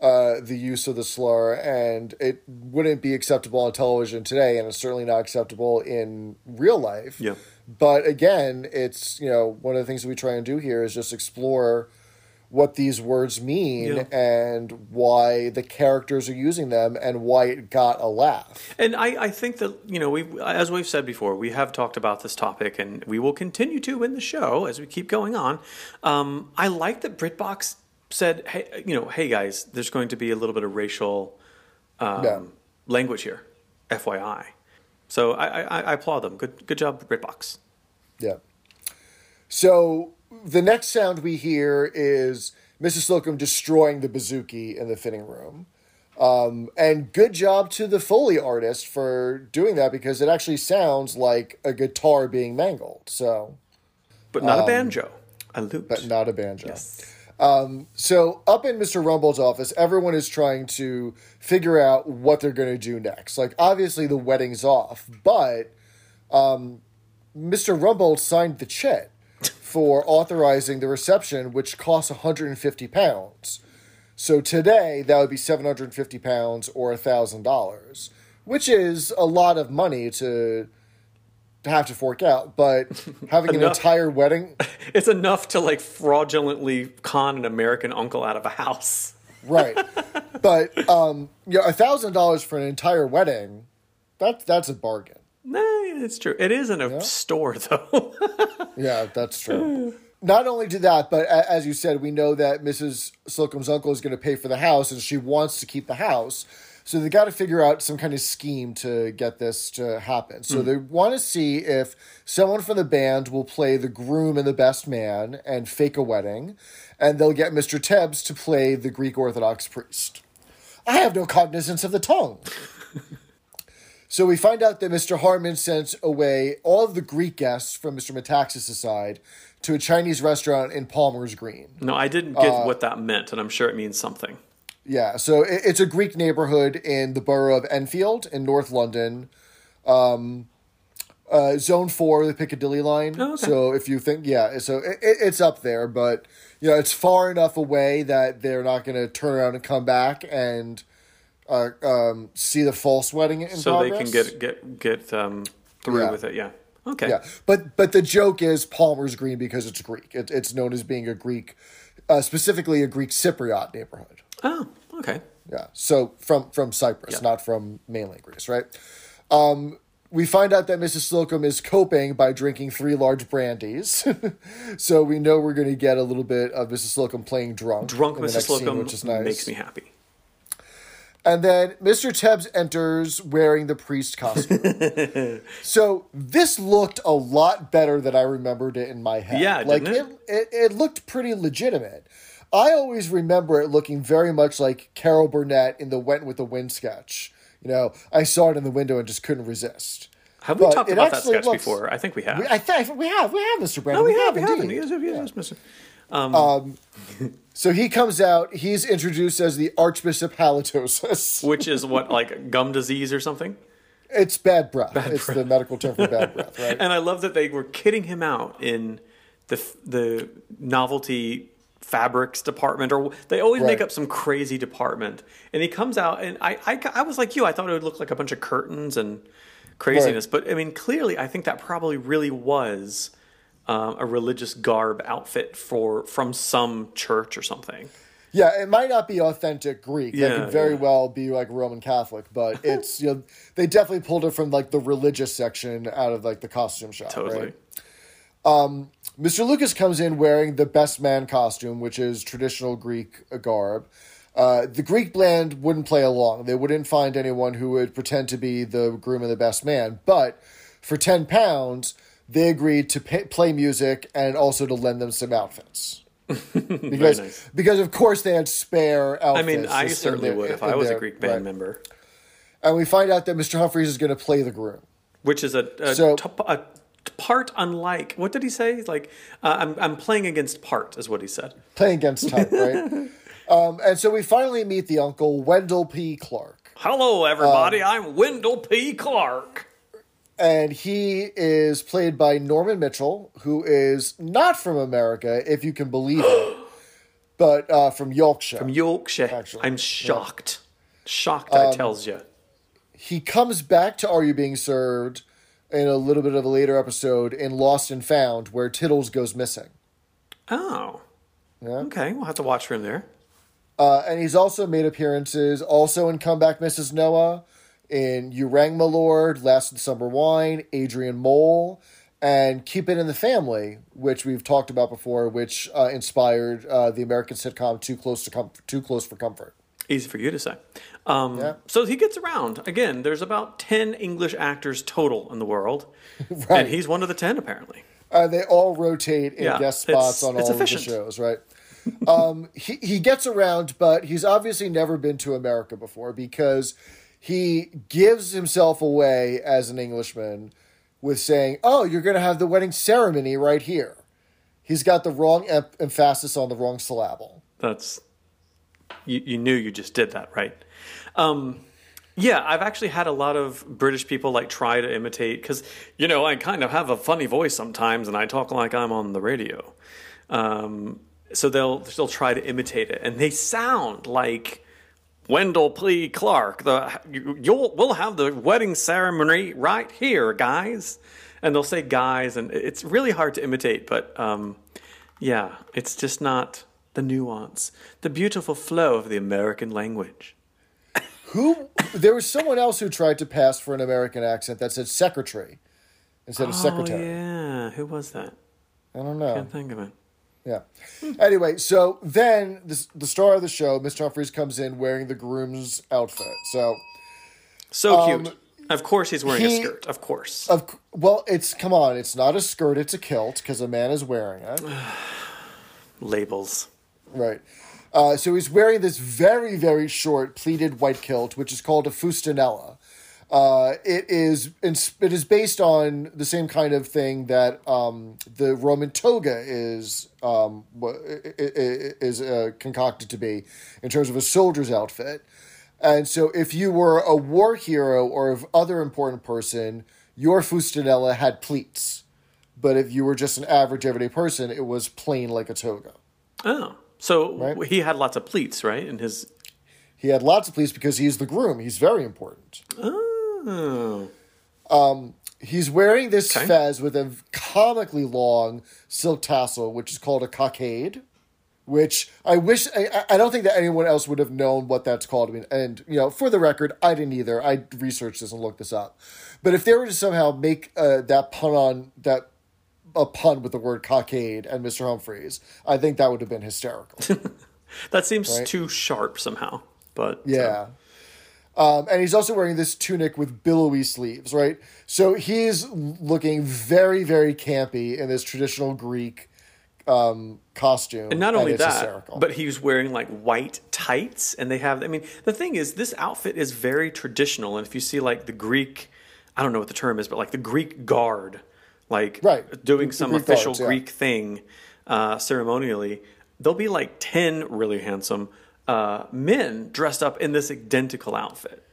uh, the use of the slur, and it wouldn't be acceptable on television today, and it's certainly not acceptable in real life. Yeah. But again, it's you know one of the things we try and do here is just explore what these words mean Yeah. and why the characters are using them and why it got a laugh. And I, I think that you know we as we've said before we have talked about this topic and we will continue to in the show as we keep going on. Um, I like that BritBox said, hey, you know, hey guys, there's going to be a little bit of racial um, language here, FYI. So I, I, I applaud them. Good good job, BritBox. Yeah. So the next sound we hear is Mrs. Slocum destroying the bouzouki in the fitting room. Um, and good job to the Foley artist for doing that because it actually sounds like a guitar being mangled. So, But not a banjo, a lute. Um, but not a banjo. Yes. So up in Mr. Rumbold's office, everyone is trying to figure out what they're going to do next. Like obviously the wedding's off, but um, Mr. Rumble signed the check for authorizing the reception, which costs 150 pounds. So today that would be 750 pounds or thousand dollars, which is a lot of money to to have to fork out. But having an entire wedding. It's enough to like fraudulently con an American uncle out of a house. right but um you know a thousand dollars for an entire wedding that's that's a bargain Nah, it's true. It is in a store though. yeah that's true. Not only to that but as you said we know that mrs slocum's uncle is going to pay for the house and she wants to keep the house. So they got to figure out some kind of scheme to get this to happen. So hmm. they want to see if someone from the band will play the groom and the best man and fake a wedding and they'll get mr tebbs to play the greek orthodox priest. I have no cognizance of the tongue So we find out that Mr. Harman sent away all of the Greek guests from Mr. Metaxas' side to a Chinese restaurant in Palmer's Green. no, I didn't get what that meant, and I'm sure it means something. Yeah, so it, it's a Greek neighborhood in the borough of Enfield in North London. Um, uh, zone four, the Piccadilly line. Oh, okay. So if you think, yeah, so it, it, it's up there, but you know, it's far enough away that they're not going to turn around and come back and uh, um, see the false wedding in So they can get get get um, through Yeah. with it. Yeah. Okay. Yeah, but but the joke is Palmer's Green because it's Greek. It, it's known as being a Greek, uh, specifically a Greek Cypriot neighborhood. Oh, okay. Yeah, so from from Cyprus, Yeah. not from mainland Greece, right? Um, we find out that Mrs. Slocum is coping by drinking three large brandies, so we know we're going to get a little bit of Mrs. Slocum playing drunk. Drunk Mrs. next scene, Slocum which is nice. makes me happy. And then Mr. Tebbs enters wearing the priest costume. so this looked a lot better than I remembered it in my head. Yeah, like didn't it? It, it looked pretty legitimate. I always remember it looking very much like Carol Burnett in the Went with the Wind sketch. You know, I saw it in the window and just couldn't resist. Have we But talked about that sketch looks- before? I think we have. We, I think we have, we have, Mr. Brandon. oh, we, have, we indeed. have. Yes, yes, yes, Mr. Um, um, so he comes out. He's introduced as the Archbishop Halitosis. Which is what, like gum disease or something? It's bad breath. it's the medical term for bad breath, right? And I love that they were kidding him out in the the novelty fabrics department, or they always make up some crazy department. And he comes out, and I, I, I was like you, I thought it would look like a bunch of curtains and craziness. But I mean, clearly, I think that probably really was um, a religious garb outfit for from some church or something. Yeah, it might not be authentic Greek. Yeah, that could very yeah. well be like Roman Catholic, but it's you know they definitely pulled it from like the religious section out of like the costume shop. Totally. Right? Mr. Lucas comes in wearing the best man costume, which is traditional Greek garb. Uh, the Greek band wouldn't play along. They wouldn't find anyone who would pretend to be the groom and the best man. But for ten pounds, they agreed to pay, play music and also to lend them some outfits. because nice. because of course they had spare outfits. I mean, I certainly their- would if I was a Greek band right. member, And we find out that Mr. Humphries is going to play the groom. which is a a, So- top- a part unlike what did he say? Like uh, I'm I'm playing against part is what he said. playing against type, right? um, and so we finally meet the uncle, Wendell P. Clark. Hello, everybody. Um, I'm Wendell P. Clark. And he is played by Norman Mitchell, who is not from America, if you can believe it, but uh, from Yorkshire. From Yorkshire. Actually, I'm shocked. Shocked, I tells you. he comes back to Are You Being Served in a little bit of a later episode in Lost and Found, where Tiddles goes missing. Oh. Yeah. Okay, we'll have to watch for him there. Uh, and he's also made appearances also in Comeback Mrs. Noah, in You Rang My Lord, Last of the Summer Wine, Adrian Mole, and Keep It in the Family, which we've talked about before, which uh, inspired uh, the American sitcom Too Close to Com- Too Close for Comfort. Easy for you to say. Um, Yeah. So he gets around. Again, there's about 10 English actors total in the world. Right. And he's one of the 10, apparently. Uh, they all rotate in Yeah, guest spots on all efficient. of the shows, right? um, he, he gets around, but he's obviously never been to America before because he gives himself away as an Englishman with saying, Oh, you're going to have the wedding ceremony right here. He's got the wrong em- emphasis on the wrong syllable. That's. You, you knew you just did that, right? Um, yeah, I've actually had a lot of British people like try to imitate because you know I kind of have a funny voice sometimes, and I talk like I'm on the radio. Um, so they'll they'll try to imitate it, and they sound like Wendell P. Clark. The you, you'll we'll have the wedding ceremony right here, guys, and they'll say guys, and it's really hard to imitate, but um, yeah, it's just not the nuance, the beautiful flow of the American language. Who? There was someone else who tried to pass for an American accent that said secretary instead of secretary. Oh yeah, who was that? I don't know. Can't think of it. Yeah. Anyway, so then the, the star of the show, Mr. Humphries, comes in wearing the groom's outfit. So, So cute. Of course, he's wearing a Um, skirt. Of course. of well, it's come on, it's not a skirt, it's a kilt because a man is wearing it. Labels. Right. Uh, so he's wearing this very, very short pleated white kilt, which is called a fustanella. Uh, it is it is based on the same kind of thing that um, the Roman toga is um, is uh, concocted to be in terms of a soldier's outfit. And so, if you were a war hero or of other important person, your fustanella had pleats. But if you were just an average everyday person, it was plain like a toga. Oh, so Right. he had lots of pleats, right? In his. He had lots of pleats because he's the groom. He's very important. Oh. He's wearing this Okay. fez with a comically long silk tassel, which is called a cockade. Which I wish I, I don't think that anyone else would have known what that's called. I mean, and you know, for the record, I didn't either. I researched this and looked this up. But if they were to somehow make uh, that pun on that a pun with the word cockade and Mr. Humphries, I think that would have been hysterical. That seems Right. too sharp somehow. But. uh, Yeah. Um, and he's also wearing this tunic with billowy sleeves, right? So he's looking very, very campy in this traditional Greek um, costume. And not only it's that, hysterical. but he was wearing like white tights, and they have. I mean, the thing is, this outfit is very traditional, and if you see like the Greek I don't know what the term is, but like the Greek guard, like Right. doing The- the some Greek official guards, yeah. Greek thing uh, ceremonially, there'll be like 10 really handsome uh, men dressed up in this identical outfit,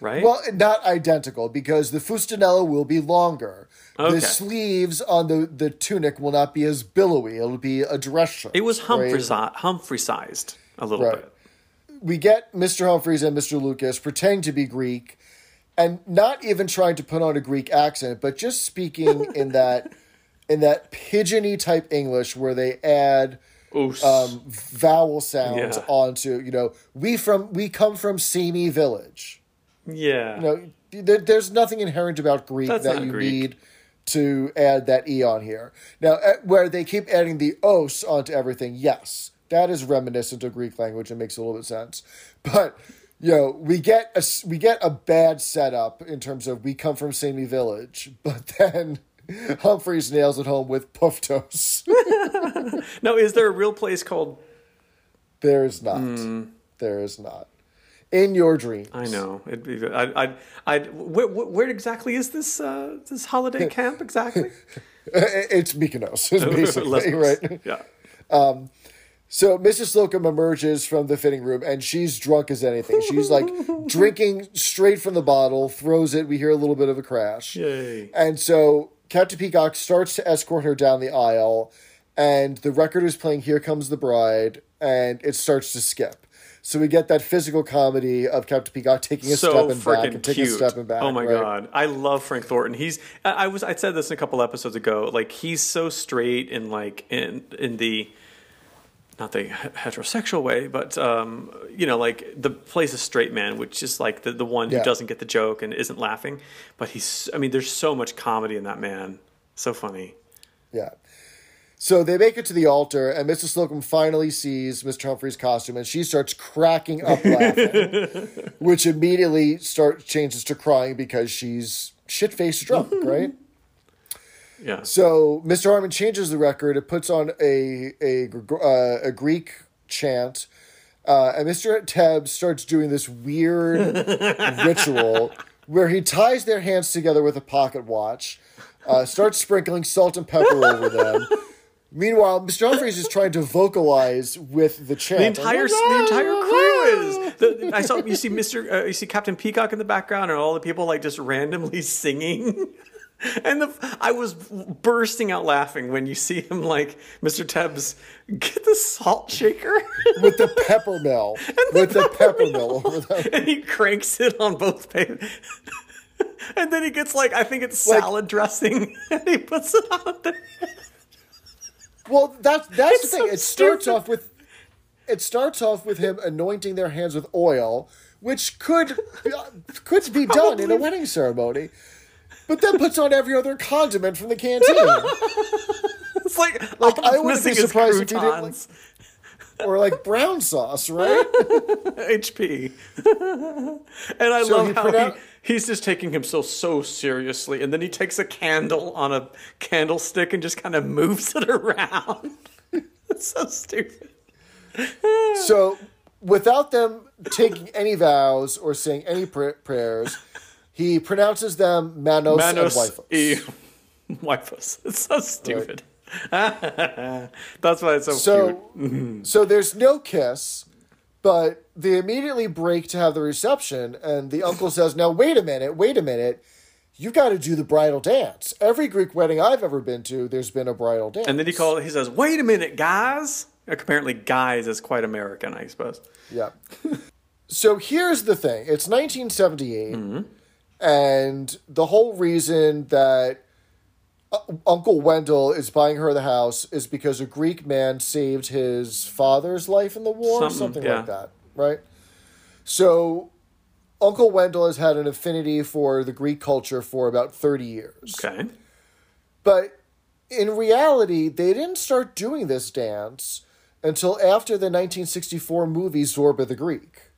right? Well, not identical because the fustanella will be longer. Okay. The sleeves on the, the tunic will not be as billowy. It'll be a dress shirt. it was right? Humphrey, sized a little Right. bit. we get Mr. Humphries and Mr. Lucas pretending to be Greek and not even trying to put on a Greek accent, but just speaking in that in that pigeony type English where they add. Um, vowel sounds Yeah. onto, you know, we from we come from Sami village. yeah. You know, there, there's nothing inherent about Greek That's that you Greek. need to add that e on here. Now, where they keep adding the os onto everything, yes, that is reminiscent of Greek language and makes a little bit of sense. But you know, we get a we get a bad setup in terms of we come from Sami village, but then Humphries nails it home with puff Puftos. Now, is there a real place called? there is not. There is not. In your dreams. I know. It'd be. I. I. I. Where, where exactly is this? Uh, this holiday camp exactly? It's Mykonos, is basically, right? Yeah. So Mrs. Slocum emerges from the fitting room and she's drunk as anything. She's like drinking straight from the bottle, throws it. We hear a little bit of a crash. Yay. And so Captain Peacock starts to escort her down the aisle, and the record is playing Here Comes the Bride, and it starts to skip. So we get that physical comedy of Captain Peacock taking a so step and back and taking cute. a step and back. oh my right? god, I love Frank Thornton. He's I was I said this a couple episodes ago. Like he's so straight in like in in the not the heterosexual way, but um, you know, like the plays a straight man, which is like the the one who Yeah. doesn't get the joke and isn't laughing. But he's I mean, there's so much comedy in that man. So funny. Yeah. So they make it to the altar, and Mrs. Slocum finally sees Mr. Humphries' costume, and she starts cracking up laughing, which immediately start changes to crying because she's shit faced drunk, right? Yeah. So Mr. Harman changes the record. It puts on a a uh, a Greek chant, uh, and Mr. Tebb starts doing this weird ritual where he ties their hands together with a pocket watch, uh, starts sprinkling salt and pepper over them. Meanwhile, Mr. Humphries is trying to vocalize with the chant. The entire the entire crew is. The, I saw you see Mister uh, you see Captain Peacock in the background and all the people like just randomly singing. And the, I was bursting out laughing when you see him like Mr. Tebbs get the salt shaker with the pepper mill, with the pepper mill over them. and he cranks it on both pages. And then he gets like I think it's Like- salad dressing and he puts it on there. Well, that's that's It's the thing. so it starts stupid. off with it starts off with him anointing their hands with oil, which could could be done in a wedding ceremony. But then puts on every other condiment from the canteen, It's like, Like, I wouldn't be surprised if he didn't, like- or like brown sauce, right? HP. and I So love how pronoun- he, he's just taking himself so seriously, and then he takes a candle on a candlestick and just kind of moves it around. it's so stupid. So, without them taking any vows or saying any pr- prayers, he pronounces them Manos, Manos and Wifos. e wifos. It's so stupid. That's why it's so, So, cute. so there's no kiss, but they immediately break to have the reception, and the uncle says, "Now wait a minute, wait a minute, You've got to do the bridal dance. Every Greek wedding I've ever been to, there's been a bridal dance." And then he calls. He says, "Wait a minute, guys." Apparently, guys is quite American, I suppose. Yeah. so here's the thing it's 1978, and the whole reason that uh, Uncle Wendell is buying her the house is because a Greek man saved his father's life in the war, Something, something, yeah. like that, right? So Uncle Wendell has had an affinity for the Greek culture for about 30 years. Okay. But in reality, they didn't start doing this dance until after the 1964 movie Zorba the Greek,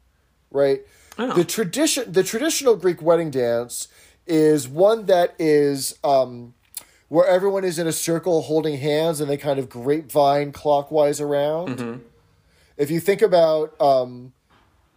right? Oh. The tradition, the traditional Greek wedding dance is one that is um, where everyone is in a circle holding hands and they kind of grapevine clockwise around. If you think about um,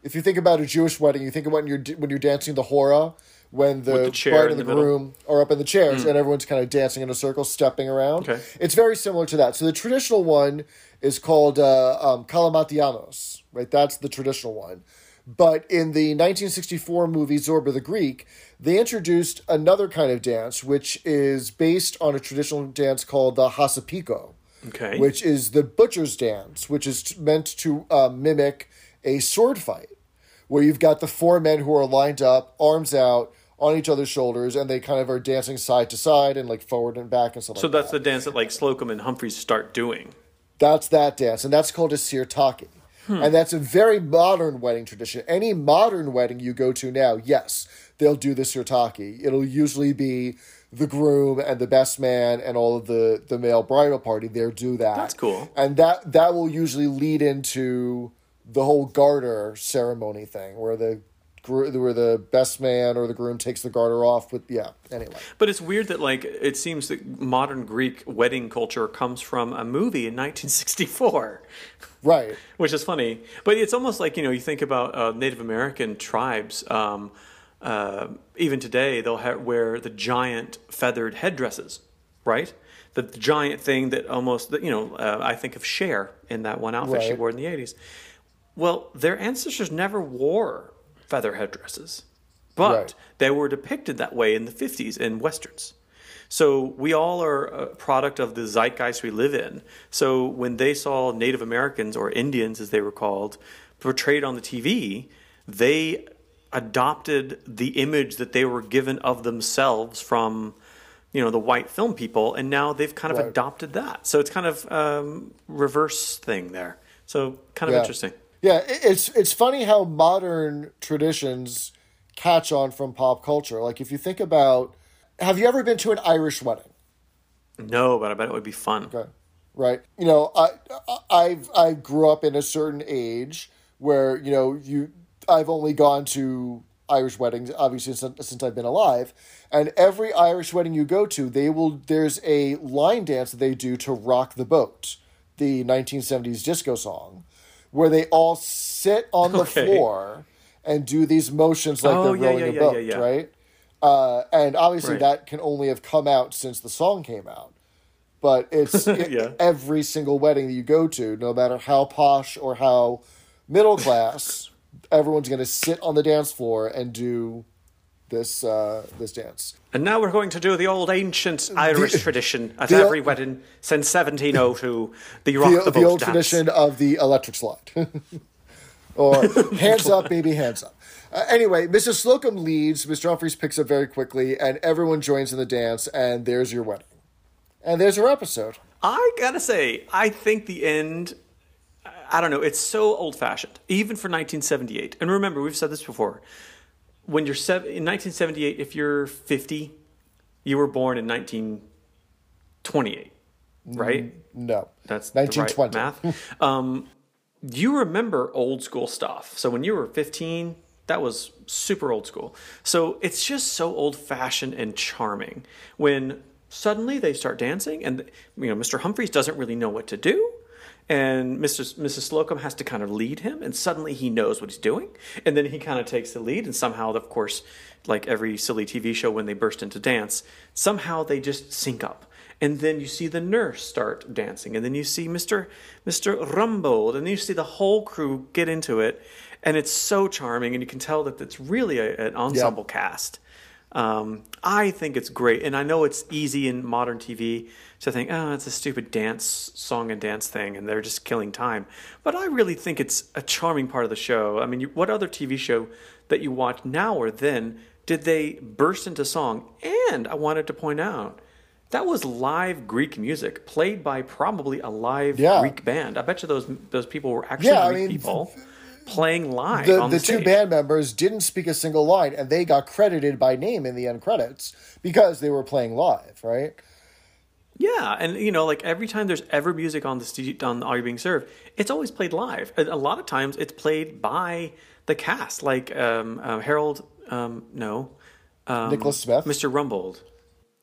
if you think about a Jewish wedding, you think about when you're when you're dancing the hora, when the, the chair bride and the, the groom are up in the chairs and everyone's kind of dancing in a circle, stepping around. Okay. It's very similar to that. So the traditional one is called uh, um, Kalamatianos, right? That's the traditional one. But in the 1964 movie Zorba the Greek, they introduced another kind of dance, which is based on a traditional dance called the Hasapiko Okay. which is the butcher's dance, which is meant to uh, mimic a sword fight, where you've got the four men who are lined up, arms out, on each other's shoulders, and they kind of are dancing side to side and like forward and back and stuff so like So that's that. the dance that like Slocum and Humphries start doing. That's that dance, and that's called a sirtaki. And that's a very modern wedding tradition. Any modern wedding you go to now, yes, they'll do the sirtaki. It'll usually be the groom and the best man and all of the, the male bridal party. They'll do that. That's cool. And that that will usually lead into the whole garter ceremony thing, where the where the best man or the groom takes the garter off. With yeah, anyway. But it's weird that like it seems that modern Greek wedding culture comes from a movie in 1964. Right. which is funny. But it's almost like you know you think about uh, Native American tribes. Um, uh, even today, they'll ha- wear the giant feathered headdresses, right? The, the giant thing that almost you know. Uh, I think of Cher in that one outfit she wore in the '80s. Well, their ancestors never wore feather headdresses, but Right. they were depicted that way in the 50s in westerns. So we all are a product of the zeitgeist we live in. So when they saw Native Americans or Indians, as they were called, portrayed on the TV, they adopted the image that they were given of themselves from, you know, the white film people, and now they've kind of Right. adopted that. So it's kind of um, reverse thing there. So kind of Yeah. interesting. Yeah, it's it's funny how modern traditions catch on from pop culture. Like if you think about, have you ever been to an Irish wedding? No, but I bet it would be fun. Okay, right. You know, I I've I grew up in a certain age where you know you I've only gone to Irish weddings obviously since, since I've been alive, and every Irish wedding you go to, they will there's a line dance that they do to rock the boat, the 1970s disco song, where they all sit on the Okay. floor and do these motions like Oh, they're yeah, rowing yeah, a boat, yeah, right? Uh, and obviously Right. that can only have come out since the song came out but it's Yeah. every single wedding that you go to, no matter how posh or how middle class, everyone's going to sit on the dance floor and do this uh, this dance. And now we're going to do the old ancient Irish tradition at the- every wedding since 1702, the rock The, the, the, old dance. tradition of the electric slide, or hands up, baby, hands up. Uh, anyway, Mrs. Slocum leads. Mr. Humphries picks up very quickly, and everyone joins in the dance. And there's your wedding, and there's your episode. I gotta say, I think the end. I don't know. It's so old fashioned, even for 1978. And remember, we've said this before. When you're sev- in 1978, if you're 50, you were born in 1928, right? No, That's the right 1920. math. um, you remember old school stuff. So when you were 15, that was super old school. So it's just so old fashioned and charming when suddenly they start dancing and you know Mr. Humphries doesn't really know what to do. And Mr. Mrs. Slocum has to kind of lead him, and suddenly he knows what he's doing. And then he kind of takes the lead, and somehow, of course, like every silly TV show when they burst into dance, somehow they just sync up and then you see the nurse start dancing, and then you see Mr. Mr. Rumbold, and then you see the whole crew get into it, and it's so charming, and you can tell that it's really a, an ensemble cast. Um, I think it's great, and I know it's easy in modern TV to think, oh, it's a stupid dance song and dance thing, and they're just killing time. But I really think it's a charming part of the show. I mean, you, what other TV show that you watch now or then did they burst into song? And I wanted to point out that was live Greek music played by probably a live Yeah. Greek band. I bet you those those people were actually Yeah, I mean, people playing live the, on the the, two band members didn't speak a single line and they got credited by name in the end credits because they were playing live right Yeah, and you know, like every time there's ever music on the stu- on Are You Being Served, it's always played live. A lot of times, it's played by the cast, like um, uh, Harold. Um, no, um, Nicholas Smith Mr. Rumbold.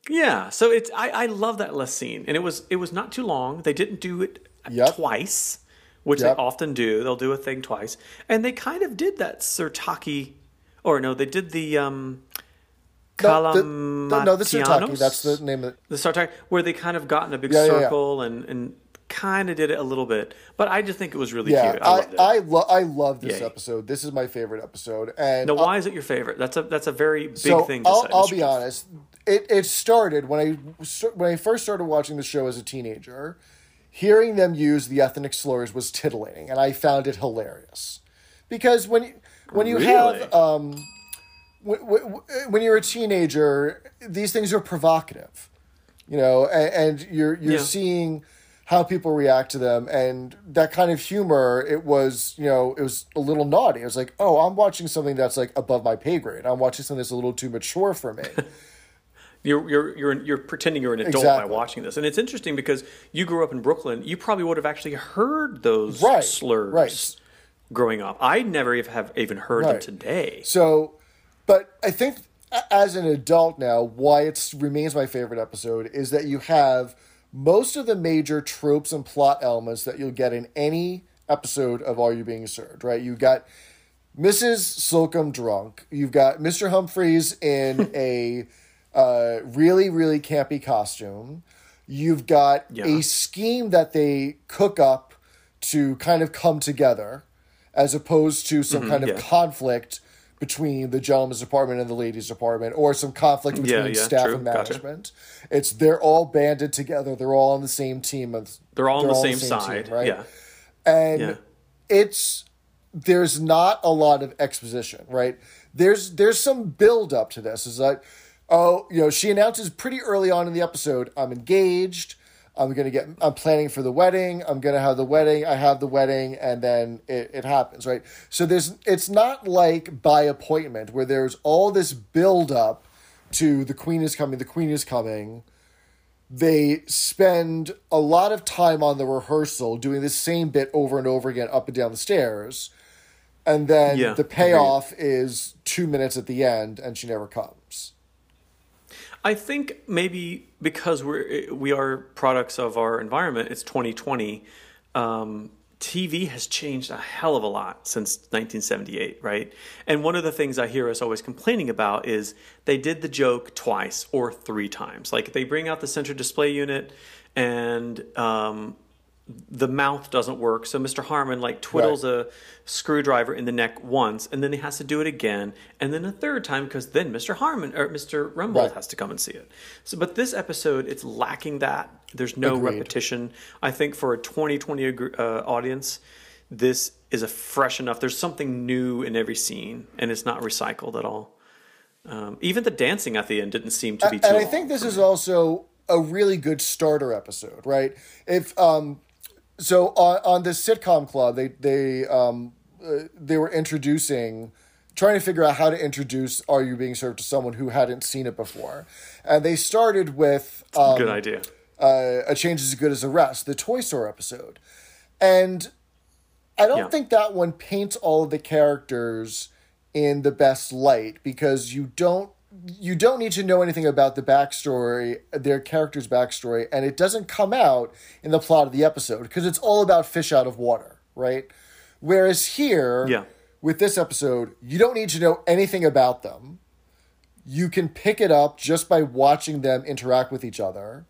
Yeah, so it's I, I love that last scene, and it was it was not too long. They didn't do it Yep. twice, which Yep. they often do. They'll do a thing twice, and they kind of did that Sirtaki, or no, they did the um, No, the, the, no, the Sirtaki. That's the name of it. the Star Trek, where they kind of got in a big Yeah, yeah, yeah. circle and and kind of did it a little bit. But I just think it was really Yeah, cute. I I loved. I, lo- I love this Yay. episode. This is my favorite episode. And now, I'll- why is it your favorite? That's a that's a very big so thing. To I'll, say, I'll be honest. It it started when I when I first started watching the show as a teenager. Hearing them use the ethnic slurs was titillating, and I found it hilarious. Because when you, when you have um, when, you're a teenager, these things are provocative, you know, and, and you're you're Yeah. seeing how people react to them, and that kind of humor. It was you know it was a little naughty. It was like, oh, I'm watching something that's like above my pay grade. I'm watching something that's a little too mature for me. You're you're you're you're pretending you're an adult Exactly. by watching this, and it's interesting because you grew up in Brooklyn. You probably would have actually heard those Right, slurs right. growing up. I never have even heard them today. So, but I think as an adult now, why it remains my favorite episode is that you have most of the major tropes and plot elements that you'll get in any episode of Are You Being Served, right? you've got Mrs. Slocum drunk. You've got Mr. Humphries in a uh, really, really campy costume. You've got Yeah. a scheme that they cook up to kind of come together, as opposed to some kind of Mm-hmm, yeah. conflict between the gentleman's department and the ladies' department, or some conflict between Yeah, yeah, staff true. and Gotcha. management. It's they're all banded together. They're all on the same team. and They're all on the on same, side. team, right? Yeah. and Yeah. it's there's not a lot of exposition right there's there's some build up to this is like oh you know she announces pretty early on in the episode i'm engaged i'm gonna get i'm planning for the wedding i'm gonna have the wedding i have the wedding and then it, it happens right? So there's it's not like by appointment where there's all this build up to the queen is coming the queen is coming. They spend a lot of time on the rehearsal doing the same bit over and over again up and down the stairs. And then Yeah, the payoff is two minutes at the end and she never comes I think maybe because we're we are products of our environment. It's 2020. Um, TV has changed a hell of a lot since 1978, right? And one of the things I hear us always complaining about is they did the joke twice or three times. Like they bring out the center display unit, and um, the mouth doesn't work. So Mr. Harman like twiddles a screwdriver in the neck once, and then he has to do it again, and then a third time because then Mr. Harman or Mr. Rumbold Right. has to come and see it. So, but this episode, it's lacking that. There's no Agreed. repetition. I think for a 2020 uh, audience, this is a fresh enough. There's something new in every scene, and it's not recycled at all. Um, even the dancing at the end didn't seem to be too. and i think this is also a really good starter episode right if um so on, on this sitcom club they they um uh, they were introducing trying to figure out how to introduce are you being served to someone who hadn't seen it before and they started with um, good idea. uh, a change is as good as a rest, the Toy Store episode, and I don't Yeah. think that one paints all of the characters in the best light because you don't you don't need to know anything about the backstory, their character's backstory, and it doesn't come out in the plot of the episode because it's all about fish out of water, right? Whereas here, Yeah. with this episode, you don't need to know anything about them. You can pick it up just by watching them interact with each other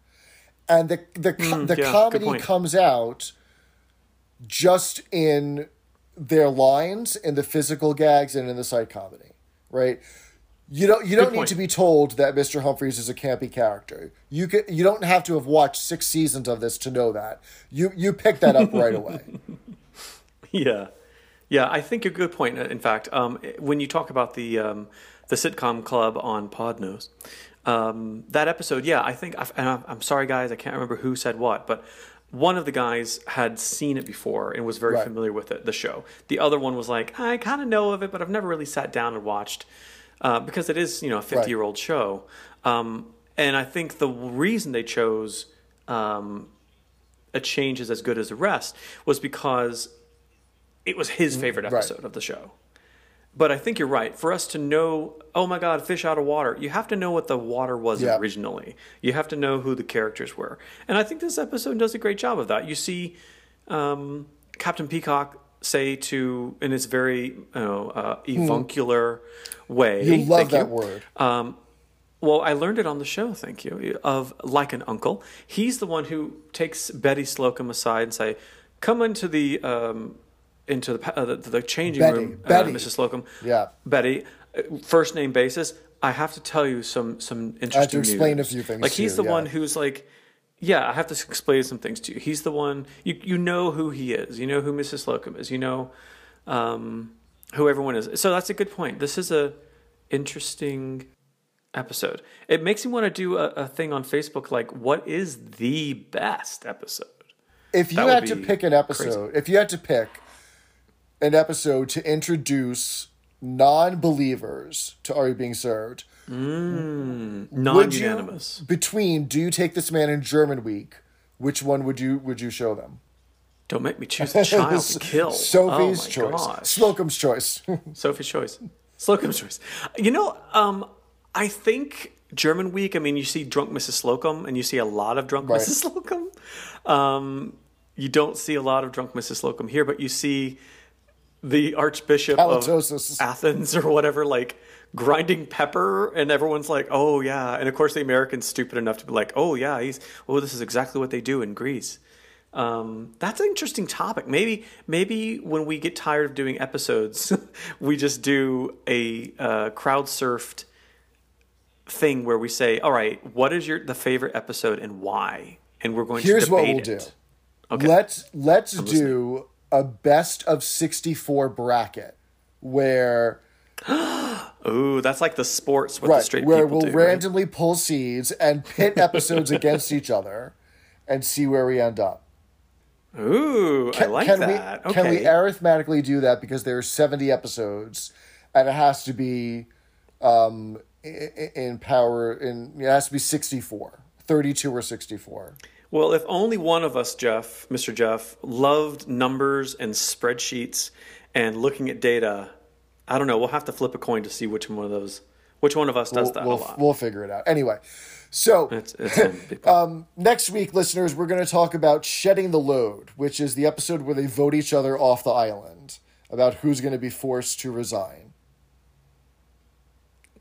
and the the co- the Mm, yeah, comedy comes out just in their lines, in the physical gags, and in the side comedy, right? You don't you don't need point. to be told that Mr. Humphries is a campy character. You can you don't have to have watched six seasons of this to know that. You you pick that up right away. Yeah, yeah. I think a good point. In fact, um, when you talk about the um, the sitcom club on Podnose, um, that episode, yeah, I think. And I'm, I'm sorry, guys, I can't remember who said what, but one of the guys had seen it before and was very Right. familiar with it, the show. The other one was like, I kind of know of it, but I've never really sat down and watched uh, because it is, you know, a 50 year old show. Um, and I think the reason they chose um, a change is as good as the rest was because it was his favorite Mm, right. episode of the show. But I think you're right. For us to know, oh my God, fish out of water, you have to know what the water was Yeah. originally. You have to know who the characters were. And I think this episode does a great job of that. You see um, Captain Peacock say to, in his very you know, uh, avuncular way. You love that word. um, Well, I learned it on the show, thank you, of like an uncle. He's the one who takes Betty Slocum aside and say, "Come into the um, into the uh, the, the changing Betty, room, Betty. Uh, Mrs. Slocum." Yeah. Betty, uh, first name basis. I have to tell you some some interesting. I have to explain a few things Like he's you, the yeah. one who's like, yeah, I have to explain some things to you. He's the one you you know who he is. You know who Mrs. Slocum is. You know um, who everyone is. So that's a good point. This is a interesting episode. It makes me want to do a, a thing on Facebook like, what is the best episode? If you had to pick an episode, if you had to pick an episode to introduce non-believers to Are You Being Served, would you Non-unanimous. between Do You Take This Man in German Week, which one would you would you show them? Don't make me choose a child to kill. Sophie's oh choice, gosh. Slocum's choice. Sophie's choice. Slocum's choice. You know, um, I think German week. I mean, you see drunk Mrs. Slocum, and you see a lot of drunk Right. Mrs. Slocum. Um, you don't see a lot of drunk Mrs. Slocum here, but you see the Archbishop Halitosis. of Athens or whatever, like grinding pepper, and everyone's like, "Oh yeah!" And of course, the Americans stupid enough to be like, "Oh yeah, he's oh, this is exactly what they do in Greece." Um, that's an interesting topic. Maybe, maybe when we get tired of doing episodes, we just do a uh, crowd surfed thing where we say, "All right, what is your the favorite episode and why?" And we're going Here's to what we'll it. do. Okay. Let's let's do a best of 64 bracket where Ooh, that's like the sports with the right straight where people we'll do. right? randomly pull seeds and pit episodes against each other and see where we end up. Ooh, I like can that. we okay. can we arithmetically do that because there are 70 episodes and it has to be um i- i- in power in it has to be 64 32 or 64 Well, if only one of us, Jeff, Mr. Jeff, loved numbers and spreadsheets and looking at data, I don't know. We'll have to flip a coin to see which one of those, which one of us does we'll, that we'll, a lot. we'll figure it out anyway so it's, it's people. next week listeners we're going to talk about shedding the load which is the episode where they vote each other off the island about who's going to be forced to resign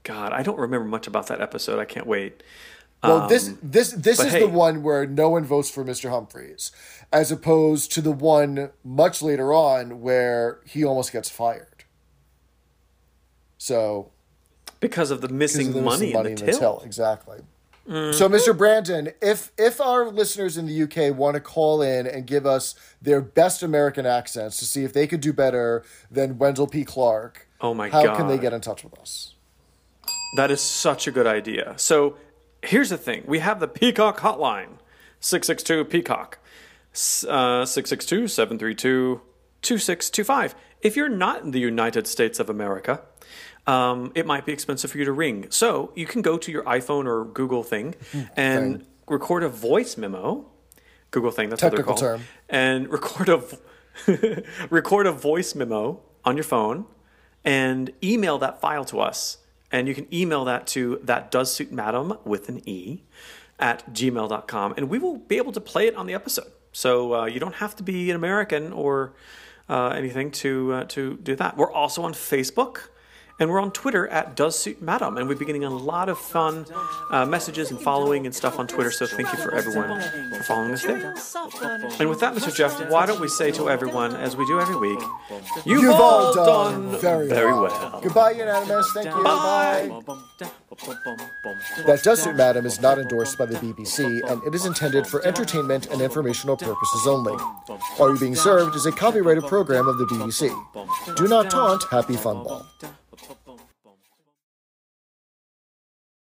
God, I don't remember much about that episode. I can't wait. Well, this this this Um, but is hey- the one where no one votes for Mr. Humphries, as opposed to the one much later on where he almost gets fired. So Because of the missing there was money, some in the till. exactly. Mm-hmm. So, Mr. Brandon, if if our listeners in the UK want to call in and give us their best American accents to see if they could do better than Wendell P. Clark, Oh my how can they get in touch with us? That is such a good idea. So here's the thing we have the Peacock hotline 662 Peacock, uh, 662 732 2625. If you're not in the United States of America, um, it might be expensive for you to ring. So you can go to your iPhone or Google thing and Thing. record a voice memo. Google thing, that's Technical what they're called. term. And record a record a voice memo on your phone and email that file to us. And you can email that to that does suit madam with an E at gmail.com. And we will be able to play it on the episode. So uh, you don't have to be an American or uh, anything to, uh, to do that. We're also on Facebook. And we're on Twitter at Does Suit Madam, and we've been getting a lot of fun uh, messages and following and stuff on Twitter. So thank you for everyone for following us there. And with that, Mr. Jeff, why don't we say to everyone, as we do every week, you've, You've all done, very, very well. well. Goodbye, Unanimous. Thank you. Bye. That Does Suit Madam is not endorsed by the BBC, and it is intended for entertainment and informational purposes only. Are You Being Served is a copyrighted program of the BBC. Do not taunt Happy Fun Ball.